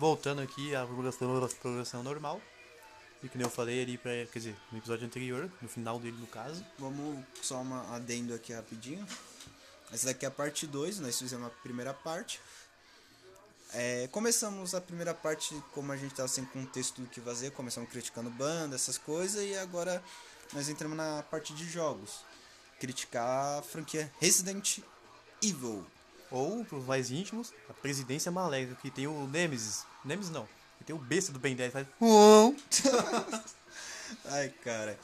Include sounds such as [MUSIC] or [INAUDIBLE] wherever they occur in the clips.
voltando aqui à progressão, progressão normal. E que nem eu falei ali, pra, quer dizer, no episódio anterior, no final dele no caso. Vamos só uma adendo aqui rapidinho. Essa daqui é a parte 2, nós fizemos a primeira parte. É, começamos a primeira parte como a gente estava sem contexto do que fazer, começamos criticando banda, essas coisas, e agora nós entramos na parte de jogos. Criticar a franquia Resident Evil. Ou, pros mais íntimos, a Presidência Maléfica, que tem o Nemesis. Nemesis não, tem o besta do Ben 10, faz... [LAUGHS] Ai, cara.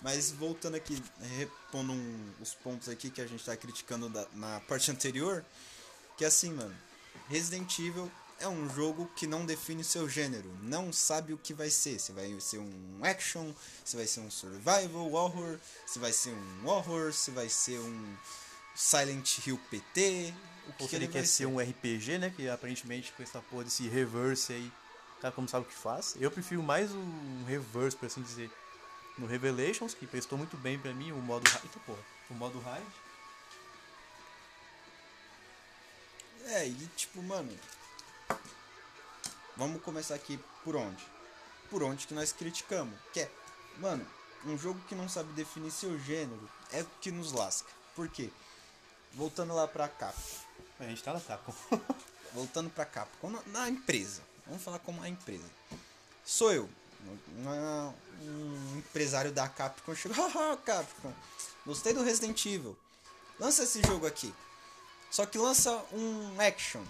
Mas voltando aqui, repondo um, os pontos aqui que a gente tá criticando da- na parte anterior, que assim, mano, Resident Evil é um jogo que não define seu gênero, não sabe o que vai ser, se vai ser um action, se vai ser um survival horror, se vai ser um horror, se vai ser um Silent Hill PT, o que, que ele quer ser um RPG, né? Que aparentemente com essa porra desse reverse aí, o cara como sabe o que faz. Eu prefiro mais um reverse, por assim dizer, no Revelations, que prestou muito bem pra mim, o modo raid. Eita porra, o modo raid. É, e tipo, mano. Vamos começar aqui por onde? Por onde que nós criticamos. Que é, mano, um jogo que não sabe definir seu gênero é o que nos lasca. Por quê? Voltando lá pra Capcom. A gente tá na Capcom. [LAUGHS] Voltando pra Capcom, na, empresa. Vamos falar como a empresa. Sou eu, uma- um empresário da Capcom. Chegou, [LAUGHS] haha, Capcom. Gostei do Resident Evil. Lança esse jogo aqui. Só que lança um action.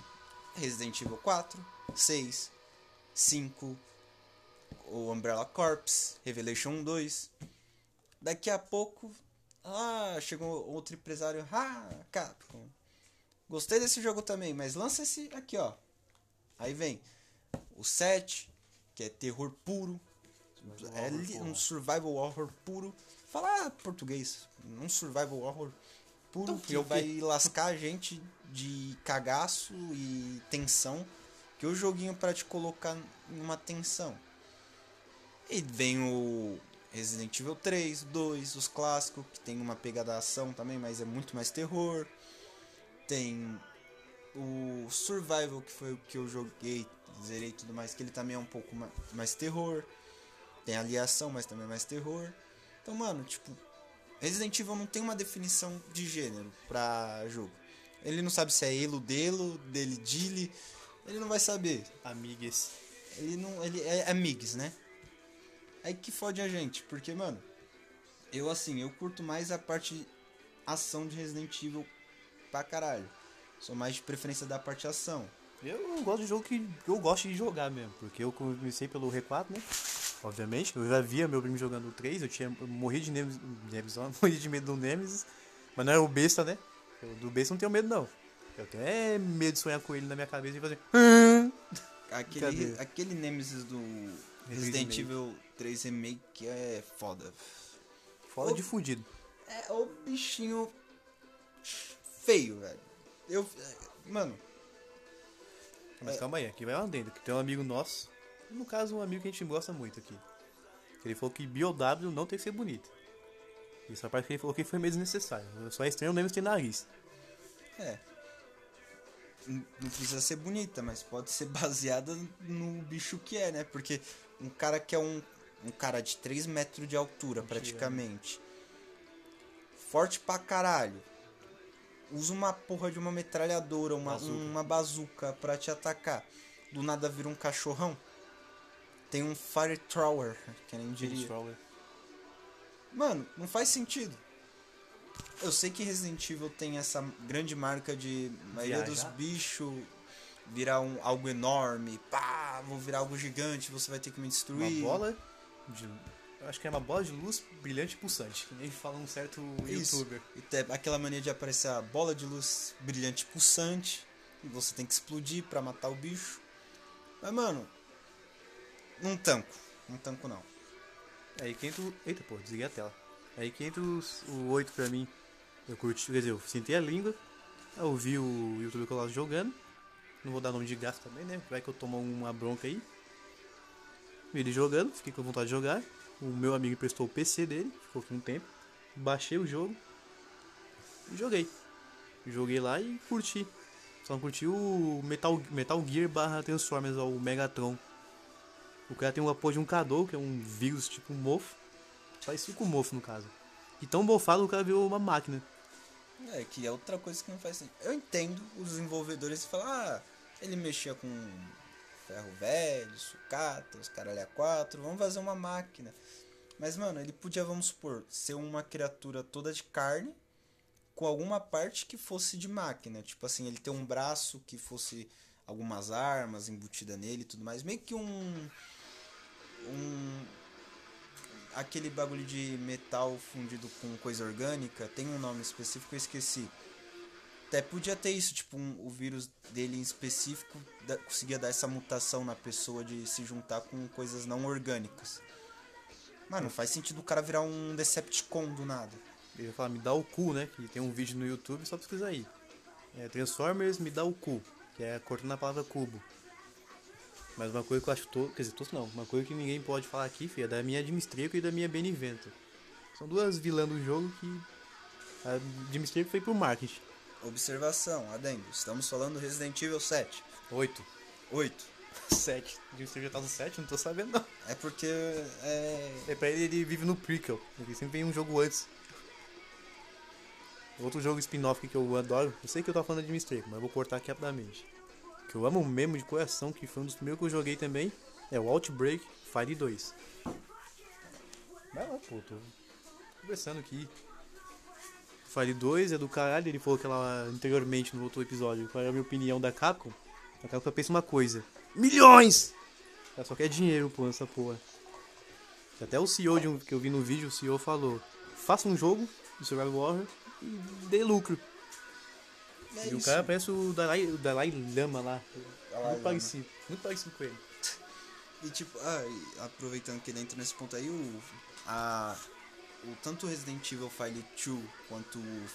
Resident Evil 4, 6, 5, o Umbrella Corps, Revelation 2. Daqui a pouco, ah, chegou outro empresário, ah, Capcom. Gostei desse jogo também, mas lança esse aqui, ó. Aí vem o 7, que é terror puro. É um survival horror puro. Falar português. Um survival horror puro Então, que e quê? vai [LAUGHS] lascar a gente de cagaço e tensão. Que é o joguinho pra te colocar em uma tensão. E vem o Resident Evil 3, 2, os clássicos, que tem uma pegada ação também, mas é muito mais terror. Tem o Survival, que foi o que eu joguei, zerei tudo mais, que ele também é um pouco ma- mais terror. Tem aliação, mas também é mais terror. Então, mano, tipo, Resident Evil não tem uma definição de gênero pra jogo. Ele não sabe se é elo delo, dele dile, ele não vai saber. Amigues. Ele não. Ele é amigos, né? Aí que fode a gente, porque, mano, eu assim, eu curto mais a parte ação de Resident Evil pra caralho. Sou mais de preferência da parte ação. Eu gosto de jogo que eu gosto de jogar mesmo, porque eu comecei pelo R4, né? Obviamente, eu já via meu primo jogando o 3, eu tinha eu morri de Nemesis, [LAUGHS] morri de medo do Nemesis, mas não é o besta, né? Eu, do besta não tenho medo não. Eu tenho é medo de sonhar com ele na minha cabeça e fazer. Aquele, aquele Nemesis do Resident. Evil 3 Remake é foda. Foda Ô. de fudido. É o bichinho feio, velho. Eu. Mano, Mas É. calma aí, aqui vai um adendo, que tem um amigo nosso, no caso um amigo que a gente gosta muito aqui. Ele falou que BioW não tem que ser bonita. Isso a parte que ele falou que foi meio desnecessário. Só é estranho o Nemesis ter nariz. É. Não precisa ser bonita, mas pode ser [LAUGHS] baseada no bicho que é, né? Porque um cara que é um, um cara de 3 metros de altura, praticamente. Forte pra caralho. Usa uma porra de uma metralhadora, uma Bazuca. uma bazuca pra te atacar. Do nada vira um cachorrão. Tem um Fire Thrower, que nem diria. Stroller. Mano, não faz sentido. Eu sei que Resident Evil tem essa grande marca de maioria dos Viajar. bichos virar um, algo enorme, pá, vou virar algo gigante, você vai ter que me Uma destruir. bola de. Eu acho que é uma bola de luz brilhante e pulsante. Que nem fala um certo Isso. youtuber. E aquela mania de aparecer a bola de luz brilhante pulsante. E você tem que explodir pra matar o bicho. Mas, mano, não tanco. Não tanco, não. Aí que entra o. Eita, pô, desliguei a tela. Aí que entra os- o 8 pra mim. Eu curti, quer dizer, eu sentei a língua. Eu vi o youtuber colado jogando. Não vou dar nome de gato também, né? Vai que eu tomo uma bronca aí. Vi ele jogando, fiquei com vontade de jogar. O meu amigo emprestou o PC dele, ficou aqui um tempo. Baixei o jogo e joguei. Joguei lá e curti. Só não curti o Metal, Metal Gear barra Transformers, ó, o Megatron. O cara tem um apoio de um Cadou, que é um vírus tipo um mofo. Parecido com mofo, no caso. E tão mofado o cara virou uma máquina. É, que é outra coisa que não faz sentido. Eu entendo os desenvolvedores que falam, ah, ele mexia com ferro velho, sucata, os caralho a quatro, vamos fazer uma máquina. Mas, mano, ele podia, vamos supor, ser uma criatura toda de carne, com alguma parte que fosse de máquina. Tipo assim, ele ter um braço que fosse algumas armas embutida nele e tudo mais. Meio que um. Um. Aquele bagulho de metal fundido com coisa orgânica. Tem um nome específico, eu esqueci. Até podia ter isso, tipo, um, o vírus dele em específico da, conseguia dar essa mutação na pessoa de se juntar com coisas não orgânicas. Mano, não faz sentido o cara virar um Decepticon do nada. Ele ia falar, me dá o cu, né? Que tem um vídeo no YouTube, só pesquisa aí. É, Transformers, me dá o cu. Que é cortando a palavra cubo. Mas uma coisa que eu acho todo. Quer dizer, todo não. Uma coisa que ninguém pode falar aqui, filho, é da minha Admistreco e da minha Benevento. São duas vilãs do jogo que. A Admistreco foi pro marketing. Observação, adendo. Estamos falando do Resident Evil 7. 8. 8. 7. Admistreco já tá no 7? Não tô sabendo não. É porque é. É pra ele, ele vive no prequel. Ele sempre vem um jogo antes. Outro jogo spin-off que eu adoro, eu sei que eu tô falando de Mistake, mas eu vou cortar aqui rapidamente. Que eu amo mesmo de coração, que foi um dos primeiros que eu joguei também, é o Outbreak Fire 2. Vai lá, pô, tô conversando aqui. Fire 2 é do caralho, ele falou que lá anteriormente no outro episódio, qual era a minha opinião da Capcom. A Capcom pensa uma coisa: milhões! Ela só quer dinheiro, pô, nessa porra. Até o CEO de um, que eu vi no vídeo, o CEO falou: faça um jogo de Survival Horror e dê lucro. É e o cara parece o Dalai, o Dalai Lama lá. Dalai muito parecido. Muito parecido com ele. E tipo, ah, aproveitando que ele entra nesse ponto aí, o. A. O tanto o Resident Evil File 2 quanto o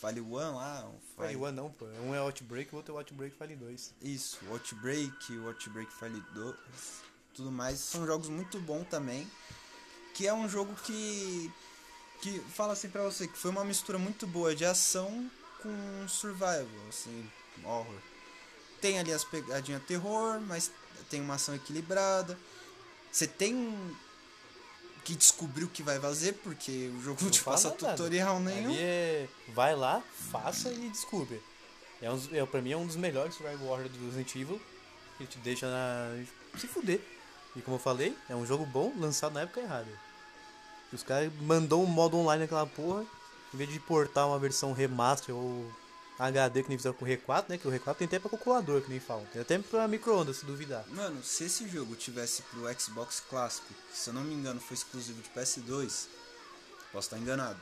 File 1 lá. O File, 1 não, pô. Um é Outbreak, o outro é Outbreak Fire 2. Isso, o Outbreak, o Outbreak File 2, tudo mais, são jogos muito bons também. Que é um jogo que. Que fala assim pra você, que foi uma mistura muito boa de ação com survival, assim, horror. Tem ali as pegadinhas terror, mas tem uma ação equilibrada. Você tem que descobrir o que vai fazer, porque o jogo não te passa nada. tutorial nenhum. Ali é. Vai lá, faça e descubra. É, um, é, pra mim é um dos melhores Survival Horror do Resident Evil. Que te deixa na. se fuder. E como eu falei, é um jogo bom, lançado na época errada. E os caras mandou um modo online naquela porra. Em vez de portar uma versão remaster ou HD que nem fizeram com o R4, né? Que o R4 tem até pra calculador, que nem falam. Tem até pra micro-ondas, se duvidar. Mano, se esse jogo tivesse pro Xbox clássico, que se eu não me engano foi exclusivo de PS2, posso estar enganado.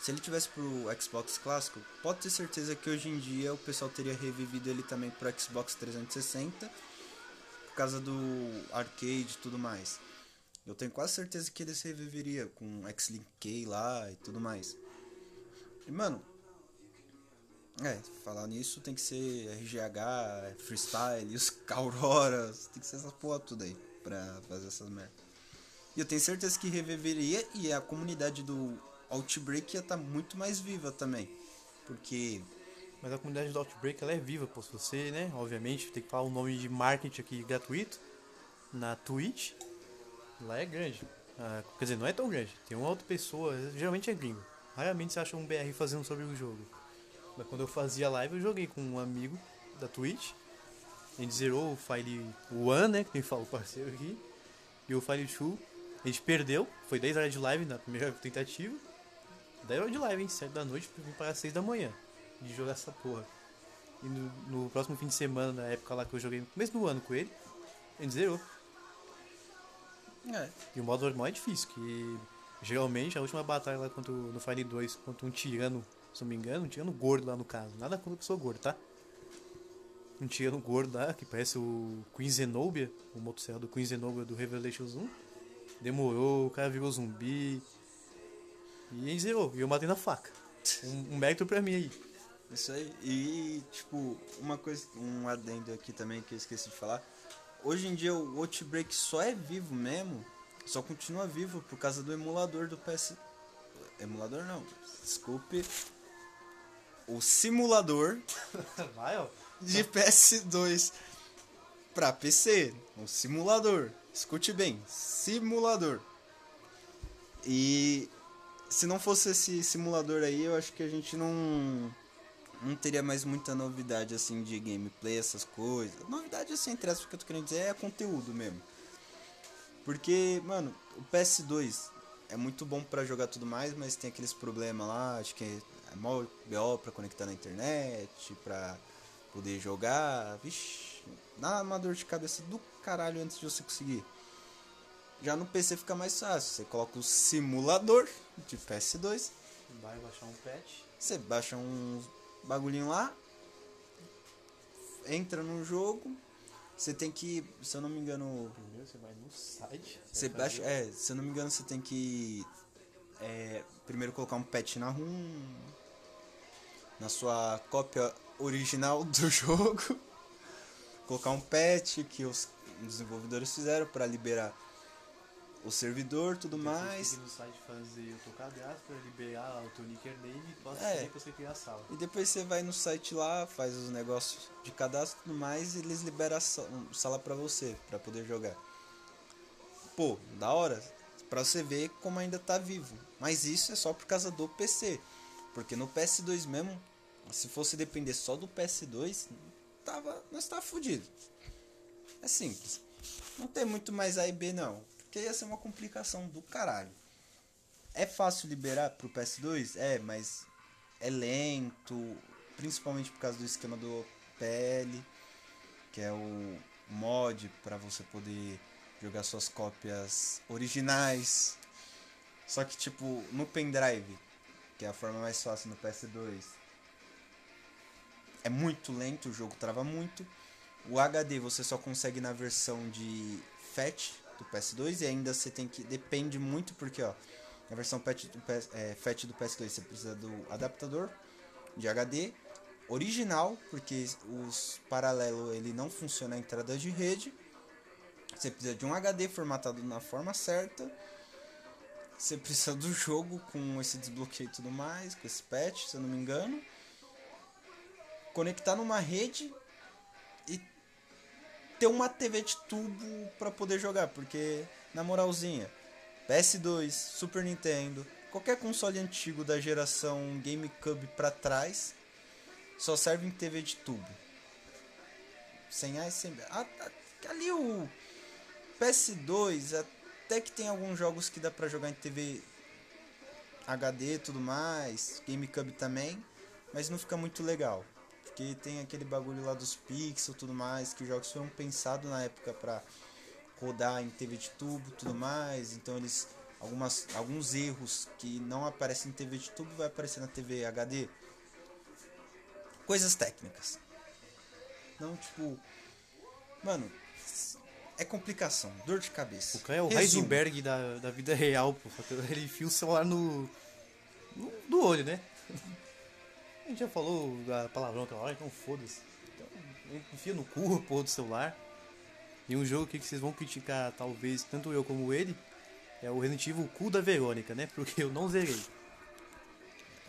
Se ele tivesse pro Xbox clássico, pode ter certeza que hoje em dia o pessoal teria revivido ele também pro Xbox 360 por causa do arcade e tudo mais. Eu tenho quase certeza que eles reviveria com X-Link lá e tudo mais. E mano, é, falar nisso tem que ser RGH, Freestyle, [LAUGHS] os Auroras, tem que ser essas porra tudo aí pra fazer essas merdas. E eu tenho certeza que reviveria e a comunidade do Outbreak ia estar muito mais viva também. Porque, Mas a comunidade do Outbreak ela é viva, pô. Se você, né, obviamente, tem que falar o nome de marketing aqui gratuito na Twitch, lá é grande. Ah, quer dizer, não é tão grande. Tem uma outra pessoa, geralmente é gringo. Raramente você acha um BR fazendo sobre o jogo. Mas quando eu fazia live, eu joguei com um amigo da Twitch. A gente zerou o File 1, né, que tem fala o parceiro aqui. E o File 2, a gente perdeu. Foi 10 horas de live na primeira tentativa. 10 horas de live, hein? 7 da noite, vim para 6 da manhã de jogar essa porra. E no, no próximo fim de semana, na época lá que eu joguei no começo do ano com ele, a gente zerou. é, E o modo normal é difícil, que geralmente a última batalha lá contra, o- no Fire 2 contra um tirano, se não me engano, um tirano gordo lá no caso. Nada contra a pessoa gorda, tá? Um tirano gordo lá, que parece o Queen Zenobia, o motosserra do Queen Zenobia do Revelations 1. Demorou, o cara virou zumbi. E a gente zerou, e eu matei na faca. Um, um mérito pra mim aí. isso aí. E, tipo, uma coisa, um adendo aqui também que eu esqueci de falar. Hoje em dia o Outbreak só é vivo mesmo, só continua vivo por causa do emulador do PS. Emulador não, desculpe. O simulador [LAUGHS] Vai, de PS2 pra PC. Um simulador. Escute bem, simulador. E se não fosse esse simulador aí, eu acho que a gente não não teria mais muita novidade assim de gameplay, essas coisas. Novidade assim, entre aspas, que eu tô querendo dizer é conteúdo mesmo. Porque, mano, o PS2 é muito bom pra jogar tudo mais, mas tem aqueles problemas lá, acho que é mó BO pra conectar na internet, pra poder jogar. Vixe, dá uma dor de cabeça do caralho antes de você conseguir. Já no PC fica mais fácil. Você coloca o simulador de PS2, Vai baixar um patch. você baixa um bagulhinho lá, entra no jogo. Você tem que, se eu não me engano, Primeiro você vai no site. Você baixa, é, se eu não me engano, você tem que é, primeiro colocar um patch na ROM, na sua cópia original do [LAUGHS] jogo, colocar um patch que os desenvolvedores fizeram para liberar o servidor, tudo Depois mais. No site fazer o cadastro pra liberar o teu nickname e É. você criar a sala. E depois você vai no site lá, faz os negócios de cadastro e tudo mais, e eles liberam a sa- sala pra você, pra poder jogar. Pô, da hora, pra você ver como ainda tá vivo. Mas isso é só por causa do PC. Porque no PS2 mesmo, se fosse depender só do PS2, tava, nós tava fudido. É simples. Não tem muito mais A e B não. Porque ia ser uma complicação do caralho. É fácil liberar pro PS2? É, mas é lento, principalmente por causa do esquema do PL, que é o mod para você poder jogar suas cópias originais. Só que tipo, no pendrive, que é a forma mais fácil no PS2, é muito lento, o jogo trava muito. O HD você só consegue na versão de FAT do PS2 e ainda você tem que depende muito porque ó, na versão FAT do, PS, é, FAT do PS2 você precisa do adaptador de HD original, porque os paralelo ele não funciona a entrada de rede. Você precisa de um HD formatado na forma certa. Você precisa do jogo com esse desbloqueio e tudo mais, com esse patch, se eu não me engano. Conectar numa rede e ter uma TV de tubo para poder jogar, porque na moralzinha, PS2, Super Nintendo, qualquer console antigo da geração GameCube para trás só serve em TV de tubo. Sem A e sem B. Ah, ah, ali o PS2 até que tem alguns jogos que dá pra jogar em TV HD e tudo mais, GameCube também, mas não fica muito legal. Porque tem aquele bagulho lá dos pixels e tudo mais, que os jogos foram pensados na época pra rodar em TV de tubo tudo mais, então eles algumas alguns erros que não aparecem em TV de tubo vai aparecer na TV HD. Coisas técnicas. Não, tipo, mano, é complicação, dor de cabeça. O cara é o Resumo. Heisenberg da, da vida real, pô. Ele enfia o celular no, no. do olho, né? A gente já falou da palavrão aquela hora, então foda-se. Então, enfia no cu a [LAUGHS] porra do celular. E um jogo que vocês vão criticar, talvez, tanto eu como ele, é o Resident Evil Cu da Verônica, né? Porque eu não zerei.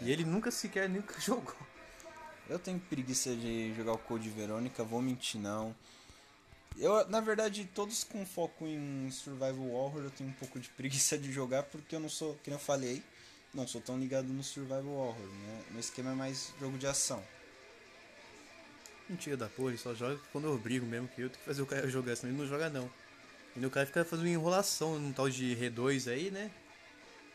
E ele nunca sequer nunca [LAUGHS] jogou. Eu tenho preguiça de jogar o Code Verônica, vou mentir não. Eu, na verdade, todos com foco em Survival Horror, eu tenho um pouco de preguiça de jogar porque eu não sou, como eu falei, não sou tão ligado no Survival Horror, né? Meu esquema é mais jogo de ação. Mentira da porra, ele só joga quando eu brigo mesmo, que eu tenho que fazer o cara jogar, senão ele não joga não. E o cara fica fazendo enrolação num tal de R2 aí, né?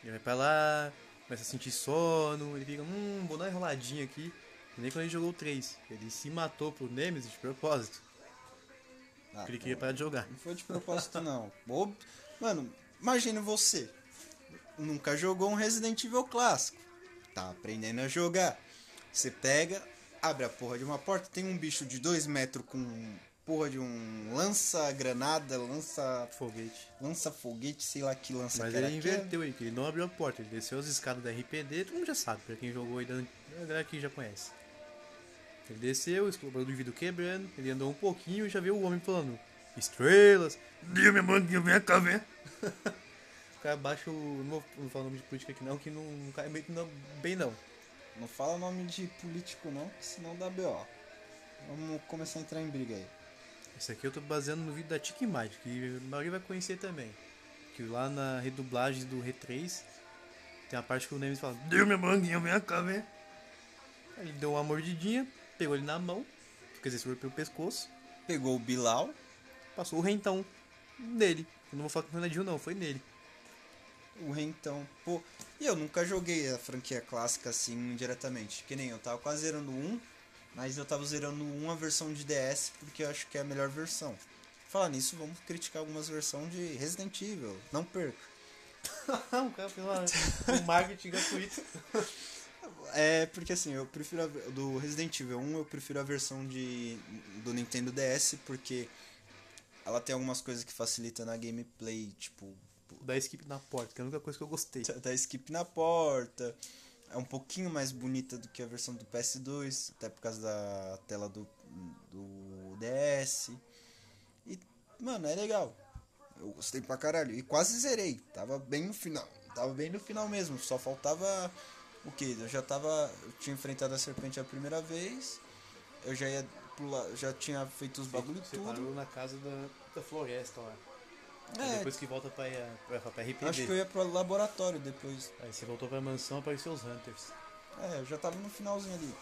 Ele vai pra lá, começa a sentir sono, ele fica, hum, vou dar uma enroladinha aqui. E nem quando ele jogou o 3. Ele se matou pro Nemesis de propósito. Ah, Porque ele queria parar de jogar. Não foi de propósito não. Bob- Mano, imagine você. Nunca jogou um Resident Evil clássico. Tá aprendendo a jogar. Você pega, abre a porra de uma porta, tem um bicho de 2 metros com porra de um lança-granada, lança Foguete. lança-foguete, sei lá que lança Mas que ele inverteu aí, que ele não abriu a porta, ele desceu as escadas da RPD, todo mundo já sabe, pra quem jogou aí, a galera aqui já conhece. Ele desceu, explodiu do vidro quebrando, ele andou um pouquinho e já viu o homem falando Estrelas, Deus minha mãe, vem cá, vem. [LAUGHS] cara baixa o. Não vou falar o nome de política aqui não, que não, não cai meio não, bem não. Não fala nome de político não, que senão dá B.O. Vamos começar a entrar em briga aí. Esse aqui eu tô baseando no vídeo da Tiki Magic, que a maioria vai conhecer também. Que lá na redublagem do R3 tem a parte que o Nemesis fala: Deu minha manguinha, vem cá, vem. Aí Ele deu uma mordidinha, pegou ele na mão, quer dizer, segurou pelo pescoço, Pegou o Bilal, passou o rentão nele. Eu não vou falar que foi na Jill, não, foi nele. O Rentão. Pô, e eu nunca joguei a franquia clássica assim diretamente. Que nem eu tava quase zerando um, mas eu tava zerando um a versão de DS porque eu acho que é a melhor versão. Falar nisso, vamos criticar algumas versões de Resident Evil. Não perca. o fez uma, um marketing gratuito. [LAUGHS] É, porque assim, eu prefiro a, do Resident Evil 1, eu prefiro a versão de do Nintendo DS porque ela tem algumas coisas que facilitam na gameplay, tipo, Da skip na porta, que é a única coisa que eu gostei. da skip na porta. É um pouquinho mais bonita do que a versão do PS2, até por causa da tela do, do DS. E, mano, é legal. Eu gostei pra caralho. E quase zerei. Tava bem no final. Tava bem no final mesmo. Só faltava o que? Eu já tava. Eu tinha enfrentado a serpente a primeira vez. Eu já ia pular. Já tinha feito os bagulho Você tudo. parou na casa da, da floresta lá. É, depois que volta pra, pra, pra RPG. acho que eu ia pro laboratório depois. Aí você voltou pra mansão, apareceu os Hunters. É, eu já tava no finalzinho ali.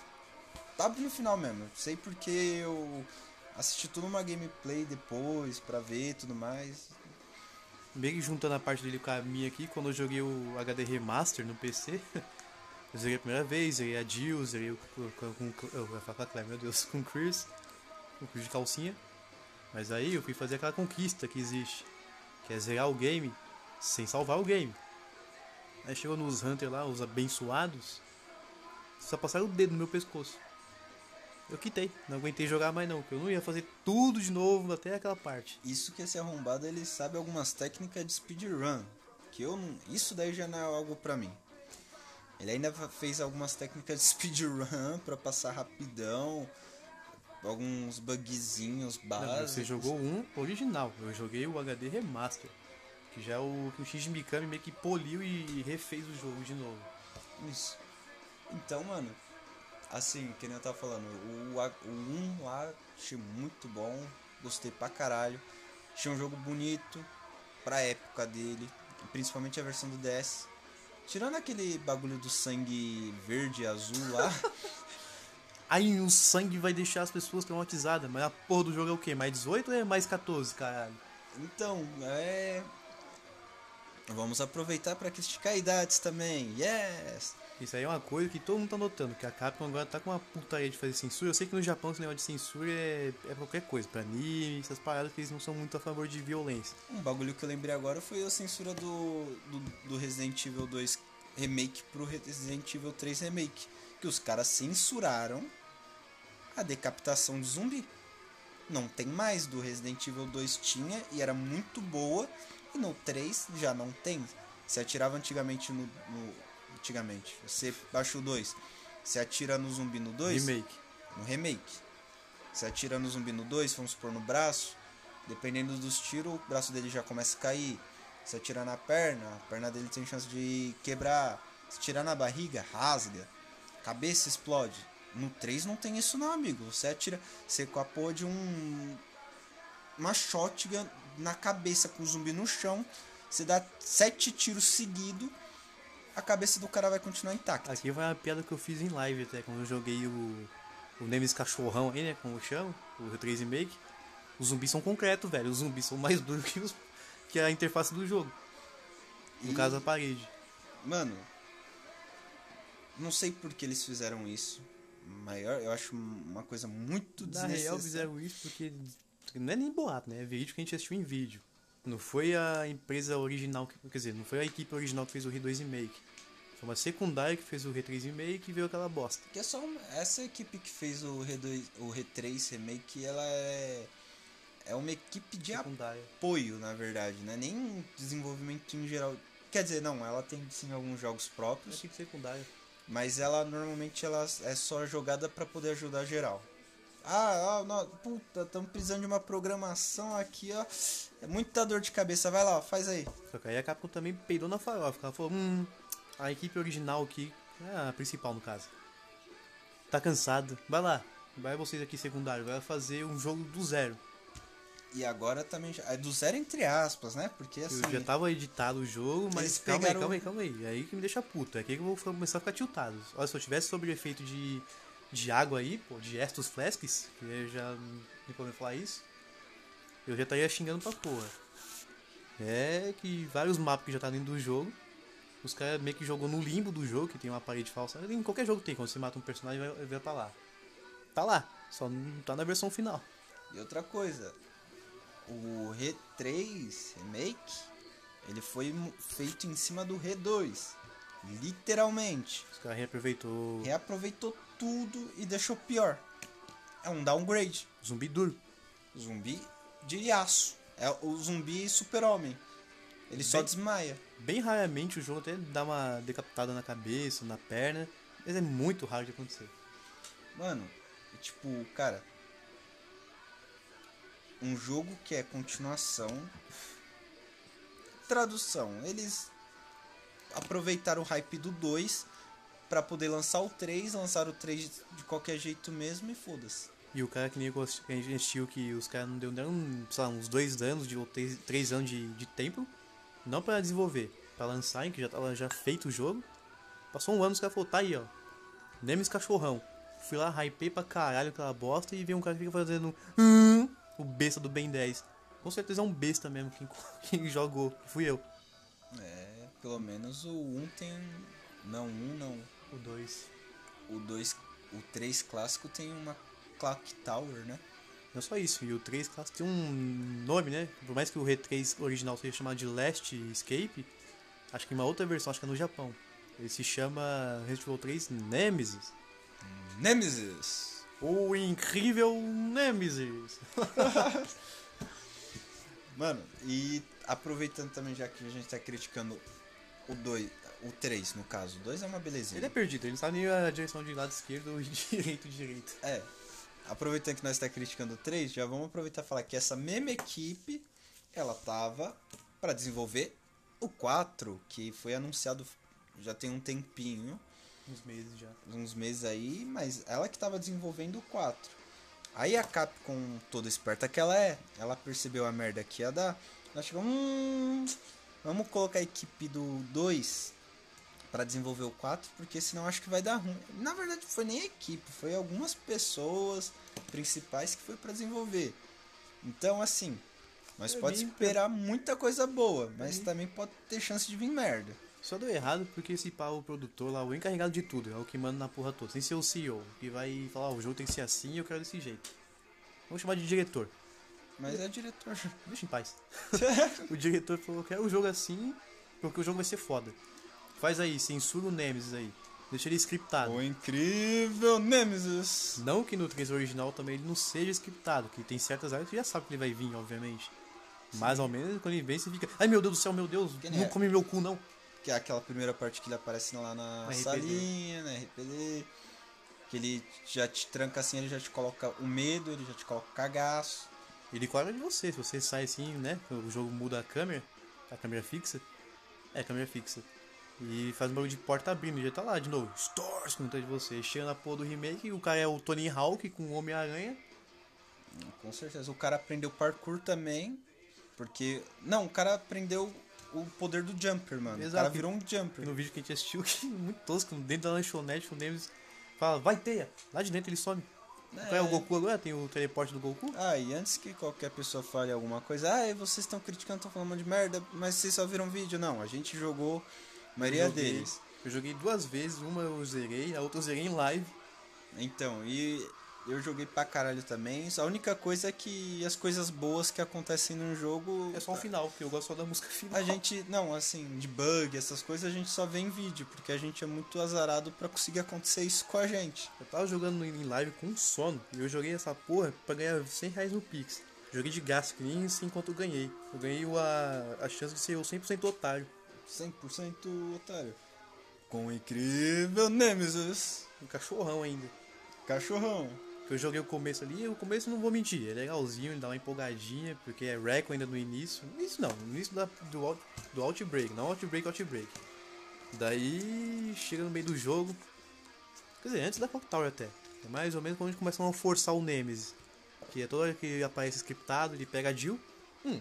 Tava no final mesmo. Sei porque eu assisti tudo uma gameplay depois pra ver e tudo mais. Meio que juntando a parte dele com a minha aqui, quando eu joguei o HD Remaster no PC, [LAUGHS] eu joguei a primeira vez, joguei a Jill, joguei o- com, com, com, eu ia falar com meu Deus, [LAUGHS] com o Chris, com o Chris de calcinha. Mas aí eu fui fazer aquela conquista que existe, zerar o game sem salvar o game. Aí chegou nos Hunter lá, os abençoados, só passaram o dedo no meu pescoço. Eu quitei, não aguentei jogar mais não, porque eu não ia fazer tudo de novo até aquela parte. Isso que esse arrombado ele sabe algumas técnicas de speedrun. Que eu não. Isso daí já não é algo pra mim. Ele ainda fez algumas técnicas de [LAUGHS] speedrun pra passar rapidão. Alguns bugzinhos Não, básicos. você jogou um original, eu joguei o HD Remaster. Que já é o que o Shinji Mikami meio que poliu e refez o jogo de novo. Isso. Então, mano, assim, que nem eu tava falando, o, o 1 lá achei muito bom, gostei pra caralho. Achei um jogo bonito, pra época dele, principalmente a versão do DS. Tirando aquele bagulho do sangue verde e azul lá, [LAUGHS] Aí o sangue vai deixar as pessoas traumatizadas, mas a porra do jogo é o quê? Mais 18 ou é mais 14, caralho? então, é. Vamos aproveitar pra criticar idades também, yes! Isso aí é uma coisa que todo mundo tá notando, que a Capcom agora tá com uma putaria de fazer censura. Eu sei que no Japão esse negócio de censura é, é qualquer coisa, pra anime, essas paradas que eles não são muito a favor de violência. Um bagulho que eu lembrei agora foi a censura do, do, do Resident Evil 2 Remake pro Resident Evil 3 Remake. Que os caras censuraram a decapitação de zumbi. Não tem mais. Do Resident Evil 2 tinha e era muito boa. E no 3 já não tem. Você atirava antigamente no. no- antigamente. Você baixa o 2. Você atira no zumbi no 2 Remake. no remake. Você atira no zumbi no 2, vamos supor no braço, dependendo dos tiros, o braço dele já começa a cair. Se atira na perna, a perna dele tem chance de quebrar. Se tirar na barriga, rasga. Cabeça explode. No 3 não tem isso não, amigo. Você atira, você com a porra de um uma shotgun na cabeça com o zumbi no chão, você dá sete tiros seguidos, a cabeça do cara vai continuar intacta. Aqui vai uma piada que eu fiz em live até, quando eu joguei o, o Nemesis Cachorrão aí, né, como chama, o 3 Remake. Os zumbis são concretos, velho. Os zumbis são mais [LAUGHS] duros que, os, que a interface do jogo. No E- caso, a parede. Mano, não sei por que eles fizeram isso. Maior, eu acho uma coisa muito Na real, desnecessária. fizeram isso porque não é nem boato, né? É vídeo que a gente assistiu em vídeo. Não foi a empresa original, que, quer dizer, não foi a equipe original que fez o R2 Remake. Foi uma secundária que fez o R3 Remake e veio aquela bosta. Que é só uma- essa equipe que fez o, R2, o R3 Remake, ela é é uma equipe de Secundária. apoio, na verdade, né? Nem desenvolvimento em geral. Quer dizer, não, ela tem sim alguns jogos É próprios, equipe secundária. Mas ela normalmente ela é só jogada pra poder ajudar geral. Ah, ah não, puta, estamos precisando de uma programação aqui, ó. É muita dor de cabeça, vai lá, ó, faz aí. Só que aí a Capcom também peidou na farofa. Ela falou, hum, a equipe original aqui, é a principal no caso, tá cansado, vai lá. Vai vocês aqui secundário, vai fazer um jogo do zero. E agora também já. É do zero entre aspas, né? Porque assim. Eu já tava editado o jogo, mas calma pegaram- aí, calma aí, calma aí. É aí que me deixa puto. É aqui que eu vou começar a ficar tiltado. Olha, se eu tivesse sobre o efeito de, de água aí, pô, de Estus Flasks, que eu já nem podemos falar isso, eu já estaria xingando pra porra. É que vários mapas que já tá dentro do jogo, os caras meio que jogou no limbo do jogo, que tem uma parede falsa. Em qualquer jogo tem, quando você mata um personagem, vai, vai pra lá. Tá lá, só não tá na versão final. E outra coisa, o Re3 Remake, ele foi feito em cima do Re2. Literalmente. Os caras reaproveitou Reaproveitou tudo e deixou pior. É um downgrade. zumbi duro. Zumbi de aço. É o zumbi super-homem. Ele só Bem- desmaia. Bem raramente o jogo até dá uma decapitada na cabeça, na perna, mas é muito raro de acontecer. Mano, tipo, cara. Um jogo que é continuação. Tradução. Eles aproveitaram o hype do 2 pra poder lançar o 3, lançaram o 3 de qualquer jeito mesmo e foda-se. E o cara que nem assistiu que os caras não deu nem, sei lá, uns dois anos de, ou três, três anos de, de tempo, não pra desenvolver, pra lançar, que já tava já feito o jogo. Passou um ano, os caras falaram, tá aí, ó. Nemes cachorrão. Fui lá, hypei pra caralho aquela bosta e vem um cara que fica fazendo. "Hum", o besta do Ben 10. Com certeza é um besta mesmo quem, [LAUGHS] quem jogou. Fui eu. É, pelo menos o 1 tem. Não, um não. O 2. O 2. O 3 clássico tem uma Clock Tower, né? Não só isso, e o 3 clássico tem um nome, né? Por mais que o R3 original seja chamado de Last Escape, acho que em uma outra versão, acho que é no Japão. Ele se chama Resident Evil 3 Nemesis. Nemesis! O incrível Nemesis! [LAUGHS] Mano, e aproveitando também, já que a gente tá criticando o 2, o 3 no caso, o 2 é uma belezinha. Ele é perdido, ele não sabe nem a direção de lado esquerdo e [LAUGHS] direito direito. É. Aproveitando que nós tá criticando o 3, já vamos aproveitar e falar que essa mesma equipe, ela tava para desenvolver o 4, que foi anunciado já tem um tempinho, Uns meses já. uns meses aí, mas ela que tava desenvolvendo o 4. Aí a Capcom, toda esperta que ela é, ela percebeu a merda que ia dar. Ela chegou, hum, vamos colocar a equipe do 2 para desenvolver o 4, porque senão acho que vai dar ruim. Na verdade, foi nem a equipe, foi algumas pessoas principais que foi para desenvolver. Então, assim, nós Pra pode esperar muita coisa boa, mas também pode ter chance de vir merda. Só deu errado porque esse pau, o produtor lá, o encarregado de tudo, é o que manda na porra toda. Sem ser o CEO, que vai falar, ó, o jogo tem que ser assim e eu quero desse jeito. Vamos chamar de diretor. Mas é diretor. [LAUGHS] Deixa em paz. [LAUGHS] o diretor falou, quero o jogo assim, porque o jogo vai ser foda. Faz aí, censura o Nemesis aí. Deixa ele scriptado. o incrível Nemesis. Não que no 3 original também ele não seja scriptado, que tem certas áreas que já sabe que ele vai vir, obviamente. Mais ou menos quando ele vem, você fica. Ai meu Deus do céu, meu Deus, Que não é. come meu cu não. Que é aquela primeira parte que ele aparece lá na salinha, na RPD. Que ele já te tranca assim, ele já te coloca o medo, ele já te coloca o cagaço. Ele cobra de você, se você sai assim, né? O jogo muda a câmera, a câmera fixa. É, a câmera fixa. E faz um bagulho de porta abrindo, já tá lá de novo. Stores com de você. Chega na porra do remake, e o cara é o Tony Hawk com o Homem-Aranha. Com certeza. O cara aprendeu parkour também. Porque. Não, o cara aprendeu o poder do jumper, mano. Exato. O cara virou um jumper. no vídeo que a gente assistiu, [LAUGHS] que é muito tosco, dentro da lanchonete, o Nemesis fala, vai teia. Lá de dentro ele some. Qual é o Goku agora? Tem o teleporte do Goku? Ah, e antes que qualquer pessoa fale alguma coisa, ah, vocês estão criticando, estão falando de merda, mas vocês só viram vídeo. Não, a gente jogou a maioria Joguei. deles. Eu joguei duas vezes, uma eu zerei, a outra eu zerei em live. Então, e eu joguei pra caralho também. A única coisa é que as coisas boas que acontecem no jogo. É só o final, porque eu gosto só da música final. A gente, não, assim, de bug, essas coisas a gente só vê em vídeo, porque a gente é muito azarado pra conseguir acontecer isso com a gente. Eu tava jogando em live com sono e eu joguei essa porra pra ganhar 100 reais no Pix. Joguei de gasto, que nem assim enquanto eu ganhei. Eu ganhei a, a chance de ser o 100% otário. 100% otário. Com o incrível Nemesis. Um cachorrão ainda. Cachorrão. Eu joguei o começo ali, o começo não vou mentir, é legalzinho, ele dá uma empolgadinha, porque é Reco ainda no início. Início não, no início da, do, out- do Outbreak, não Outbreak, Outbreak. Daí chega no meio do jogo. Quer dizer, antes da Clock Tower até. É mais ou menos quando a gente começa a forçar o Nemesis. Que é toda hora que aparece scriptado, ele pega a Jill. Hum,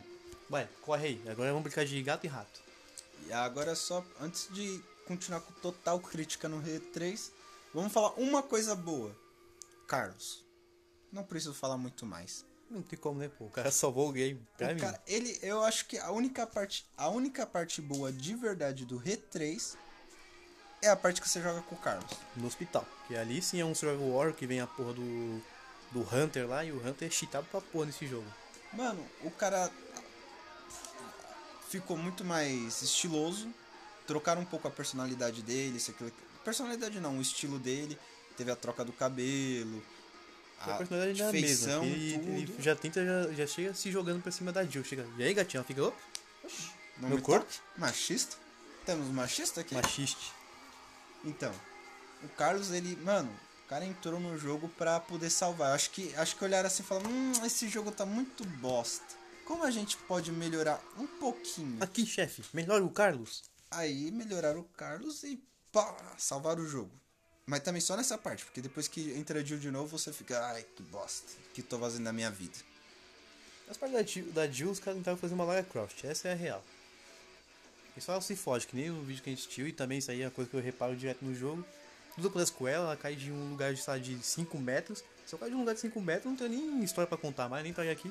vai, corre aí. Agora vamos brincar de gato e rato. E agora só, antes de continuar com total crítica no R3, vamos falar uma coisa boa. Carlos. Não preciso falar muito mais. Não tem como, né, pô? O cara salvou o game pra O mim. cara, ele, eu acho que a única parte, a única parte boa de verdade do R3 é a parte que você joga com o Carlos. No hospital. Que ali sim é um survival war que vem a porra do. Do Hunter lá e o Hunter é cheatado pra porra nesse jogo. Mano, o cara ficou muito mais estiloso. Trocaram um pouco a personalidade dele. Isso, aquilo, personalidade não, o estilo dele. Teve a troca do cabelo. a personalidade é a mesma. feição, Ele, já tenta, já, já chega se jogando pra cima da Jill. Chega, e aí, gatinho? Ela fica, opa, Não Meu me corpo? Machista. Temos machista aqui? machiste. Então, o Carlos, ele, mano, o cara entrou no jogo pra poder salvar. Acho que, acho que olharam assim e falaram: Hum, esse jogo tá muito bosta. Como a gente pode melhorar um pouquinho? Aqui, chefe, melhor o Carlos. Aí melhoraram o Carlos e pá, salvaram o jogo. Mas também só nessa parte, porque depois que entra a Jill de novo, você fica, ai, que bosta, que tô fazendo na minha vida. As partes da Jill, da Jill os caras tentaram fazer uma Lara Croft, essa é a real. E só ela se foge, que nem o vídeo que a gente assistiu, e também isso aí é uma coisa que eu reparo direto no jogo. Tudo acontece com ela, ela cai de um lugar de, sei lá, de 5 metros. Se eu cair de um lugar de 5 metros, não tem nem história pra contar mais, nem trazer aqui.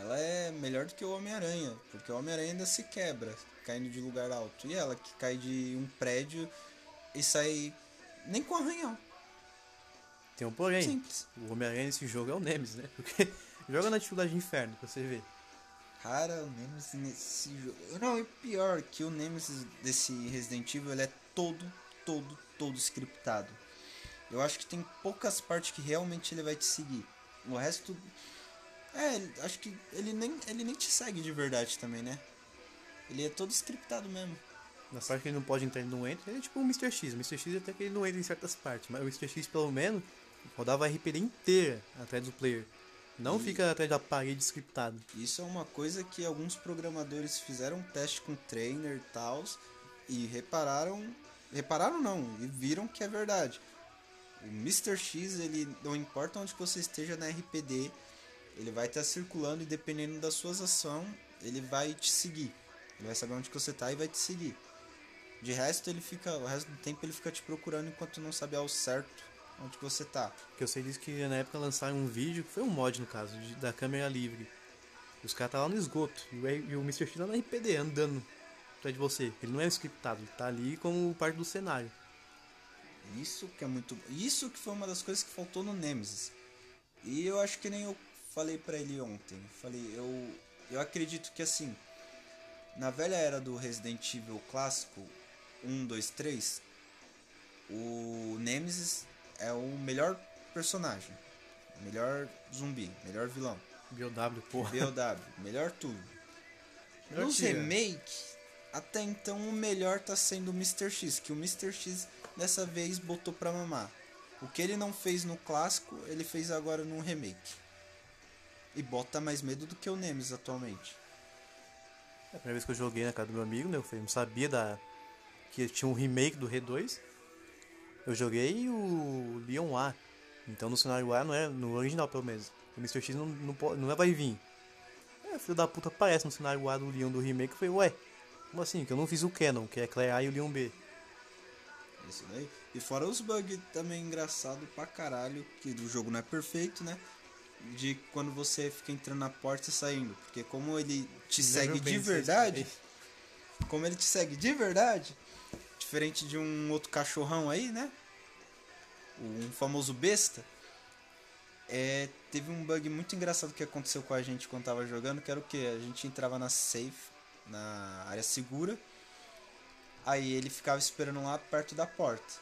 Ela é melhor do que o Homem-Aranha, porque o Homem-Aranha ainda se quebra, caindo de lugar alto. E ela que cai de um prédio e sai nem com arranhão. Tem um porém. Simples. O Homem-Aranha nesse jogo é o Nemesis, né? Porque [LAUGHS] joga na dificuldade de inferno pra você ver. Cara, o Nemesis nesse jogo. Não, e pior que o Nemesis desse Resident Evil ele é todo, todo, todo scriptado. Eu acho que tem poucas partes que realmente ele vai te seguir. O resto. É, acho que ele nem, ele nem te segue de verdade também, né? Ele é todo scriptado mesmo. Na parte que ele não pode entrar, ele não entra. Ele é tipo o Mr. X. O Mr. X até que ele não entra em certas partes. Mas o Mr. X, pelo menos, rodava a RPD inteira atrás do player. Não fica atrás da parede scriptado. Isso é uma coisa que alguns programadores fizeram um teste com trainer e tal e repararam, repararam não, e viram que é verdade. O Mr. X, ele não importa onde você esteja na RPD, ele vai estar circulando e dependendo das suas ações, ele vai te seguir. Ele vai saber onde que você tá e vai te seguir. De resto, ele fica, o resto do tempo ele fica te procurando enquanto não sabe ao certo onde que você tá. Que eu sei disso que na época lançaram um vídeo, que foi um mod no caso, de- da câmera livre. Os caras tá lá no esgoto. E o, e o Mr. X lá na RPD, andando atrás de você. Ele não é scriptado, ele tá ali como parte do cenário. Isso que é muito. Isso que foi uma das coisas que faltou no Nemesis. E eu acho que nem eu falei pra ele ontem. Falei, eu, eu acredito que assim, na velha era do Resident Evil clássico 1, 2, 3, o Nemesis é o melhor personagem, melhor zumbi, melhor vilão, BOW, porra. BOW, melhor tudo. Melhor Nos tira. remake, até então o melhor tá sendo o Mr. X, que o Mr. X dessa vez botou pra mamar. O que ele não fez no clássico, ele fez agora no remake. E bota mais medo do que o Nemesis atualmente. É a primeira vez que eu joguei na casa do meu amigo, né? Eu não sabia da... que tinha um remake do R2. Eu joguei o Leon A. Então no cenário A não é no original pelo menos. O Mr. X não, não, não vai vir. É, filho da puta aparece no cenário A do Leon do remake. Eu falei, ué, como assim? Que eu não fiz o Canon, que é Claire A e o Leon B. Isso daí. E fora os bugs também engraçado pra caralho, que o jogo não é perfeito, né? De quando você fica entrando na porta e saindo. Porque como ele te segue Never de verdade, como ele te segue de verdade, diferente de um outro cachorrão aí, né? Um famoso besta. É, teve um bug muito engraçado que aconteceu com a gente quando tava jogando, que era o que? A gente entrava na safe, na área segura. Aí ele ficava esperando lá perto da porta.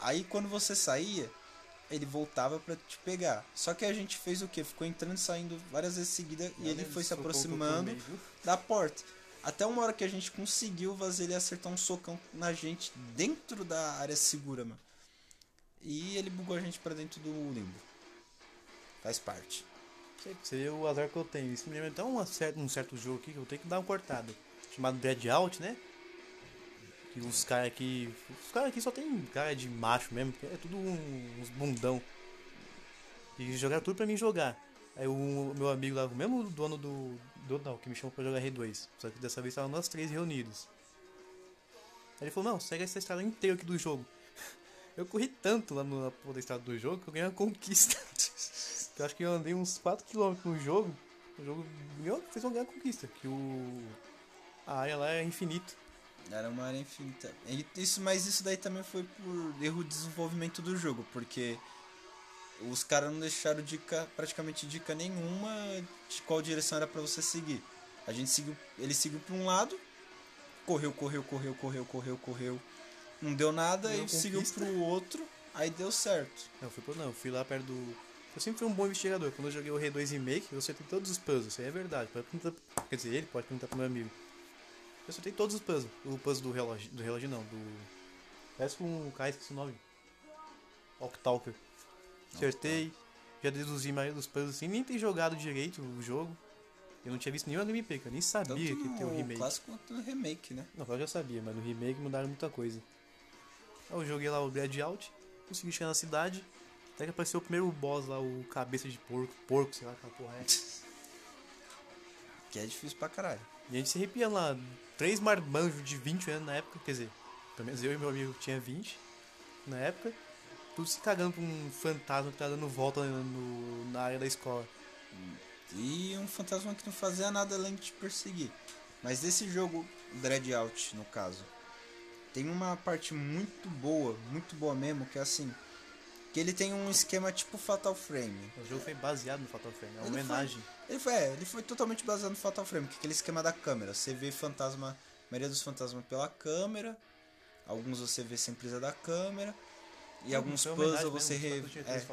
Aí quando você saía, ele voltava pra te pegar. Só que a gente fez o que? Ficou entrando e saindo várias vezes seguida e ele foi se aproximando da porta. Até uma hora que a gente conseguiu fazer ele acertar um socão na gente dentro da área segura, mano. E ele bugou a gente pra dentro do limbo. Faz parte. Sei, Você vê o azar que eu tenho. Isso me lembra até um certo, um certo jogo aqui que eu tenho que dar uma cortada. Chamado Dread Out, né? Que os caras aqui. Os caras aqui só tem cara de macho mesmo, é tudo um- uns bundão. E jogaram tudo pra mim jogar. Aí o meu amigo lá, o mesmo dono do. Do não, que me chamou pra jogar R2. Só que dessa vez estavam nós três reunidos. Aí ele falou, não, segue essa estrada inteira aqui do jogo. [LAUGHS] Eu corri tanto lá no- na estrada do jogo que eu ganhei uma conquista. [LAUGHS] eu acho que eu andei uns 4km no jogo. O jogo meu fez uma grande conquista. Que o. A área lá é infinito. Era uma área infinita. Isso, mas isso daí também foi por erro de desenvolvimento do jogo, porque os caras não deixaram dica, praticamente dica nenhuma de qual direção era pra você seguir. A gente seguiu, ele seguiu pra um lado, correu, correu, correu, correu, correu, correu. Não deu nada e seguiu conquista. pro outro, aí deu certo. Não, fui pro, não, eu fui lá perto do. Eu sempre fui um bom investigador. Quando eu joguei o R2 Remake, eu acertei todos os puzzles. Isso aí é verdade. Pode perguntar, quer dizer, ele pode perguntar pro meu amigo. Eu acertei todos os puzzles. O puzzle do relógio. Do relógio não, do. Parece com um cara, esqueci o nome. Octalker. Acertei. Já deduzi maioria dos puzzles sem nem ter jogado direito o jogo. Eu não tinha visto nenhuma gameplay, eu nem Tanto sabia que tem no remake. clássico quanto no remake, né? Não, eu já sabia, mas no remake mudaram muita coisa. Aí eu joguei lá o Dread Out, consegui chegar na cidade, até que apareceu o primeiro boss lá, o cabeça de porco, porco, sei lá aquela porra é. [LAUGHS] Que é difícil pra caralho. E a gente se arrepia lá, três marmanjos de 20 anos na época, quer dizer, pelo menos eu e meu amigo tinha 20 na época, tudo se cagando pra um fantasma que tá dando volta no- na área da escola. E um fantasma que não fazia nada além de te perseguir. Mas desse jogo, Dread Out, no caso, tem uma parte muito boa, muito boa mesmo, que é assim. Que ele tem um esquema tipo Fatal Frame. O jogo foi baseado no Fatal Frame, é uma Ele homenagem. Ele foi, é, ele foi totalmente baseado no Fatal Frame, que é aquele esquema da câmera. Você vê fantasma, a maioria dos fantasmas pela câmera, alguns você vê sem precisa da câmera, e alguns puzzles você mesmo, re, é,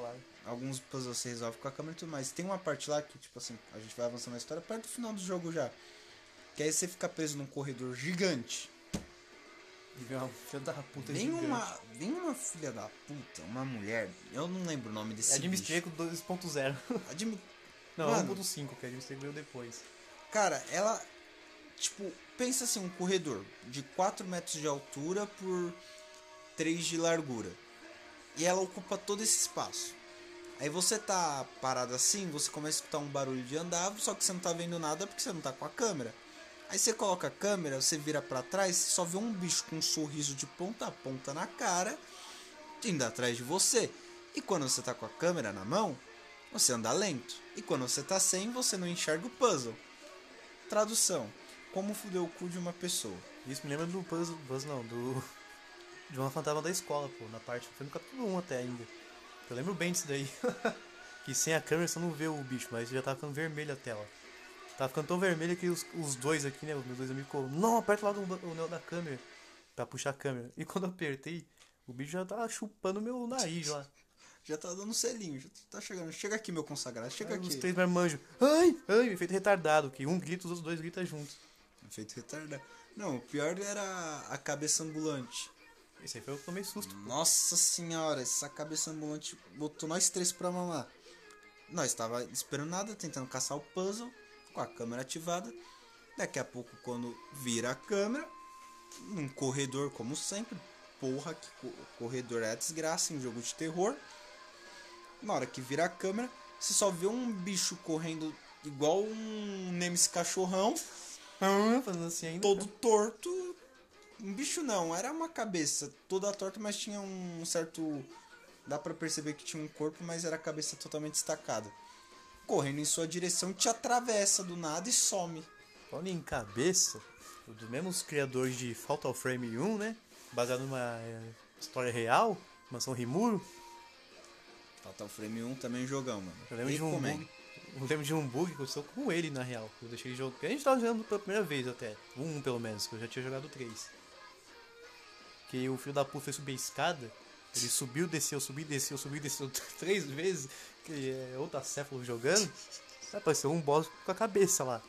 alguns puzzles você resolve com a câmera e tudo mais. Tem uma parte lá que, tipo assim, a gente vai avançando na história perto do final do jogo já. Que aí você fica preso num corredor gigante. E uma filha da puta Vem gigante. uma, vem uma filha da puta, uma mulher, eu não lembro o nome desse É. Streco 2.0. Admi- [LAUGHS] Não, Mano. é 1.5, que a Jimmy Streco veio depois. Cara, ela, tipo, pensa assim, um corredor de 4 metros de altura por 3 de largura. E ela ocupa todo esse espaço. Aí você tá parado assim, você começa a escutar um barulho de andar, só que você não tá vendo nada porque você não tá com a câmera. Aí você coloca a câmera, você vira pra trás, só vê um bicho com um sorriso de ponta a ponta na cara, indo atrás de você. E quando você tá com a câmera na mão, você anda lento. E quando você tá sem, você não enxerga o puzzle. Tradução: Como fuder o cu de uma pessoa. Isso me lembra do puzzle, puzzle não, do. De uma fantasma da escola, pô, na parte. Foi no capítulo 1 até ainda. Eu lembro bem disso daí. [LAUGHS] que sem a câmera você não vê o bicho, mas já tava ficando vermelho a tela. Tava ficando tão vermelho que os, os dois aqui, né, os meus dois amigos, ficou, não, aperta lá o, anel da câmera. Pra puxar a câmera. E quando eu apertei, o bicho já tava chupando meu nariz lá. [LAUGHS] Já tá dando selinho, já tá chegando. Chega aqui, meu consagrado, chega Aí os aqui. três marmanjos. Ai, ai, efeito retardado, que um grita, os outros dois gritam juntos. Efeito retardado. Não, o pior era a cabeça ambulante. Esse aí foi o que eu tomei susto. Nossa senhora, essa cabeça ambulante botou nós três pra mamar. Nós tava esperando nada, tentando caçar o puzzle, com a câmera ativada. Daqui a pouco, quando vira a câmera, num corredor como sempre. Porra, que co- corredor é a desgraça em jogo de terror. Na hora que vira a câmera, você só vê um bicho correndo igual um Nemesis cachorrão, Ah, fazendo assim ainda. todo torto. Um bicho não, era uma cabeça toda torta, mas tinha um certo. Dá pra perceber que tinha um corpo, mas era a cabeça totalmente destacada. Correndo em sua direção, te atravessa do nada e some. Falando em cabeça, dos mesmos criadores de Fatal Frame 1, né? Baseado numa é, história real, Mansão Rimuro. Fatal Frame 1 também jogão, mano. Eu lembro de um bug. Eu lembro de um bug que aconteceu com ele, na real. Eu deixei ele jogar. A gente tava jogando pela primeira vez até. Um pelo menos, que eu já tinha jogado três. Que o filho da puta foi subir a escada. Ele subiu, desceu, subiu, desceu, subiu, desceu [LAUGHS] três vezes. Que é outro acéfalo jogando. Apareceu um boss com a cabeça lá.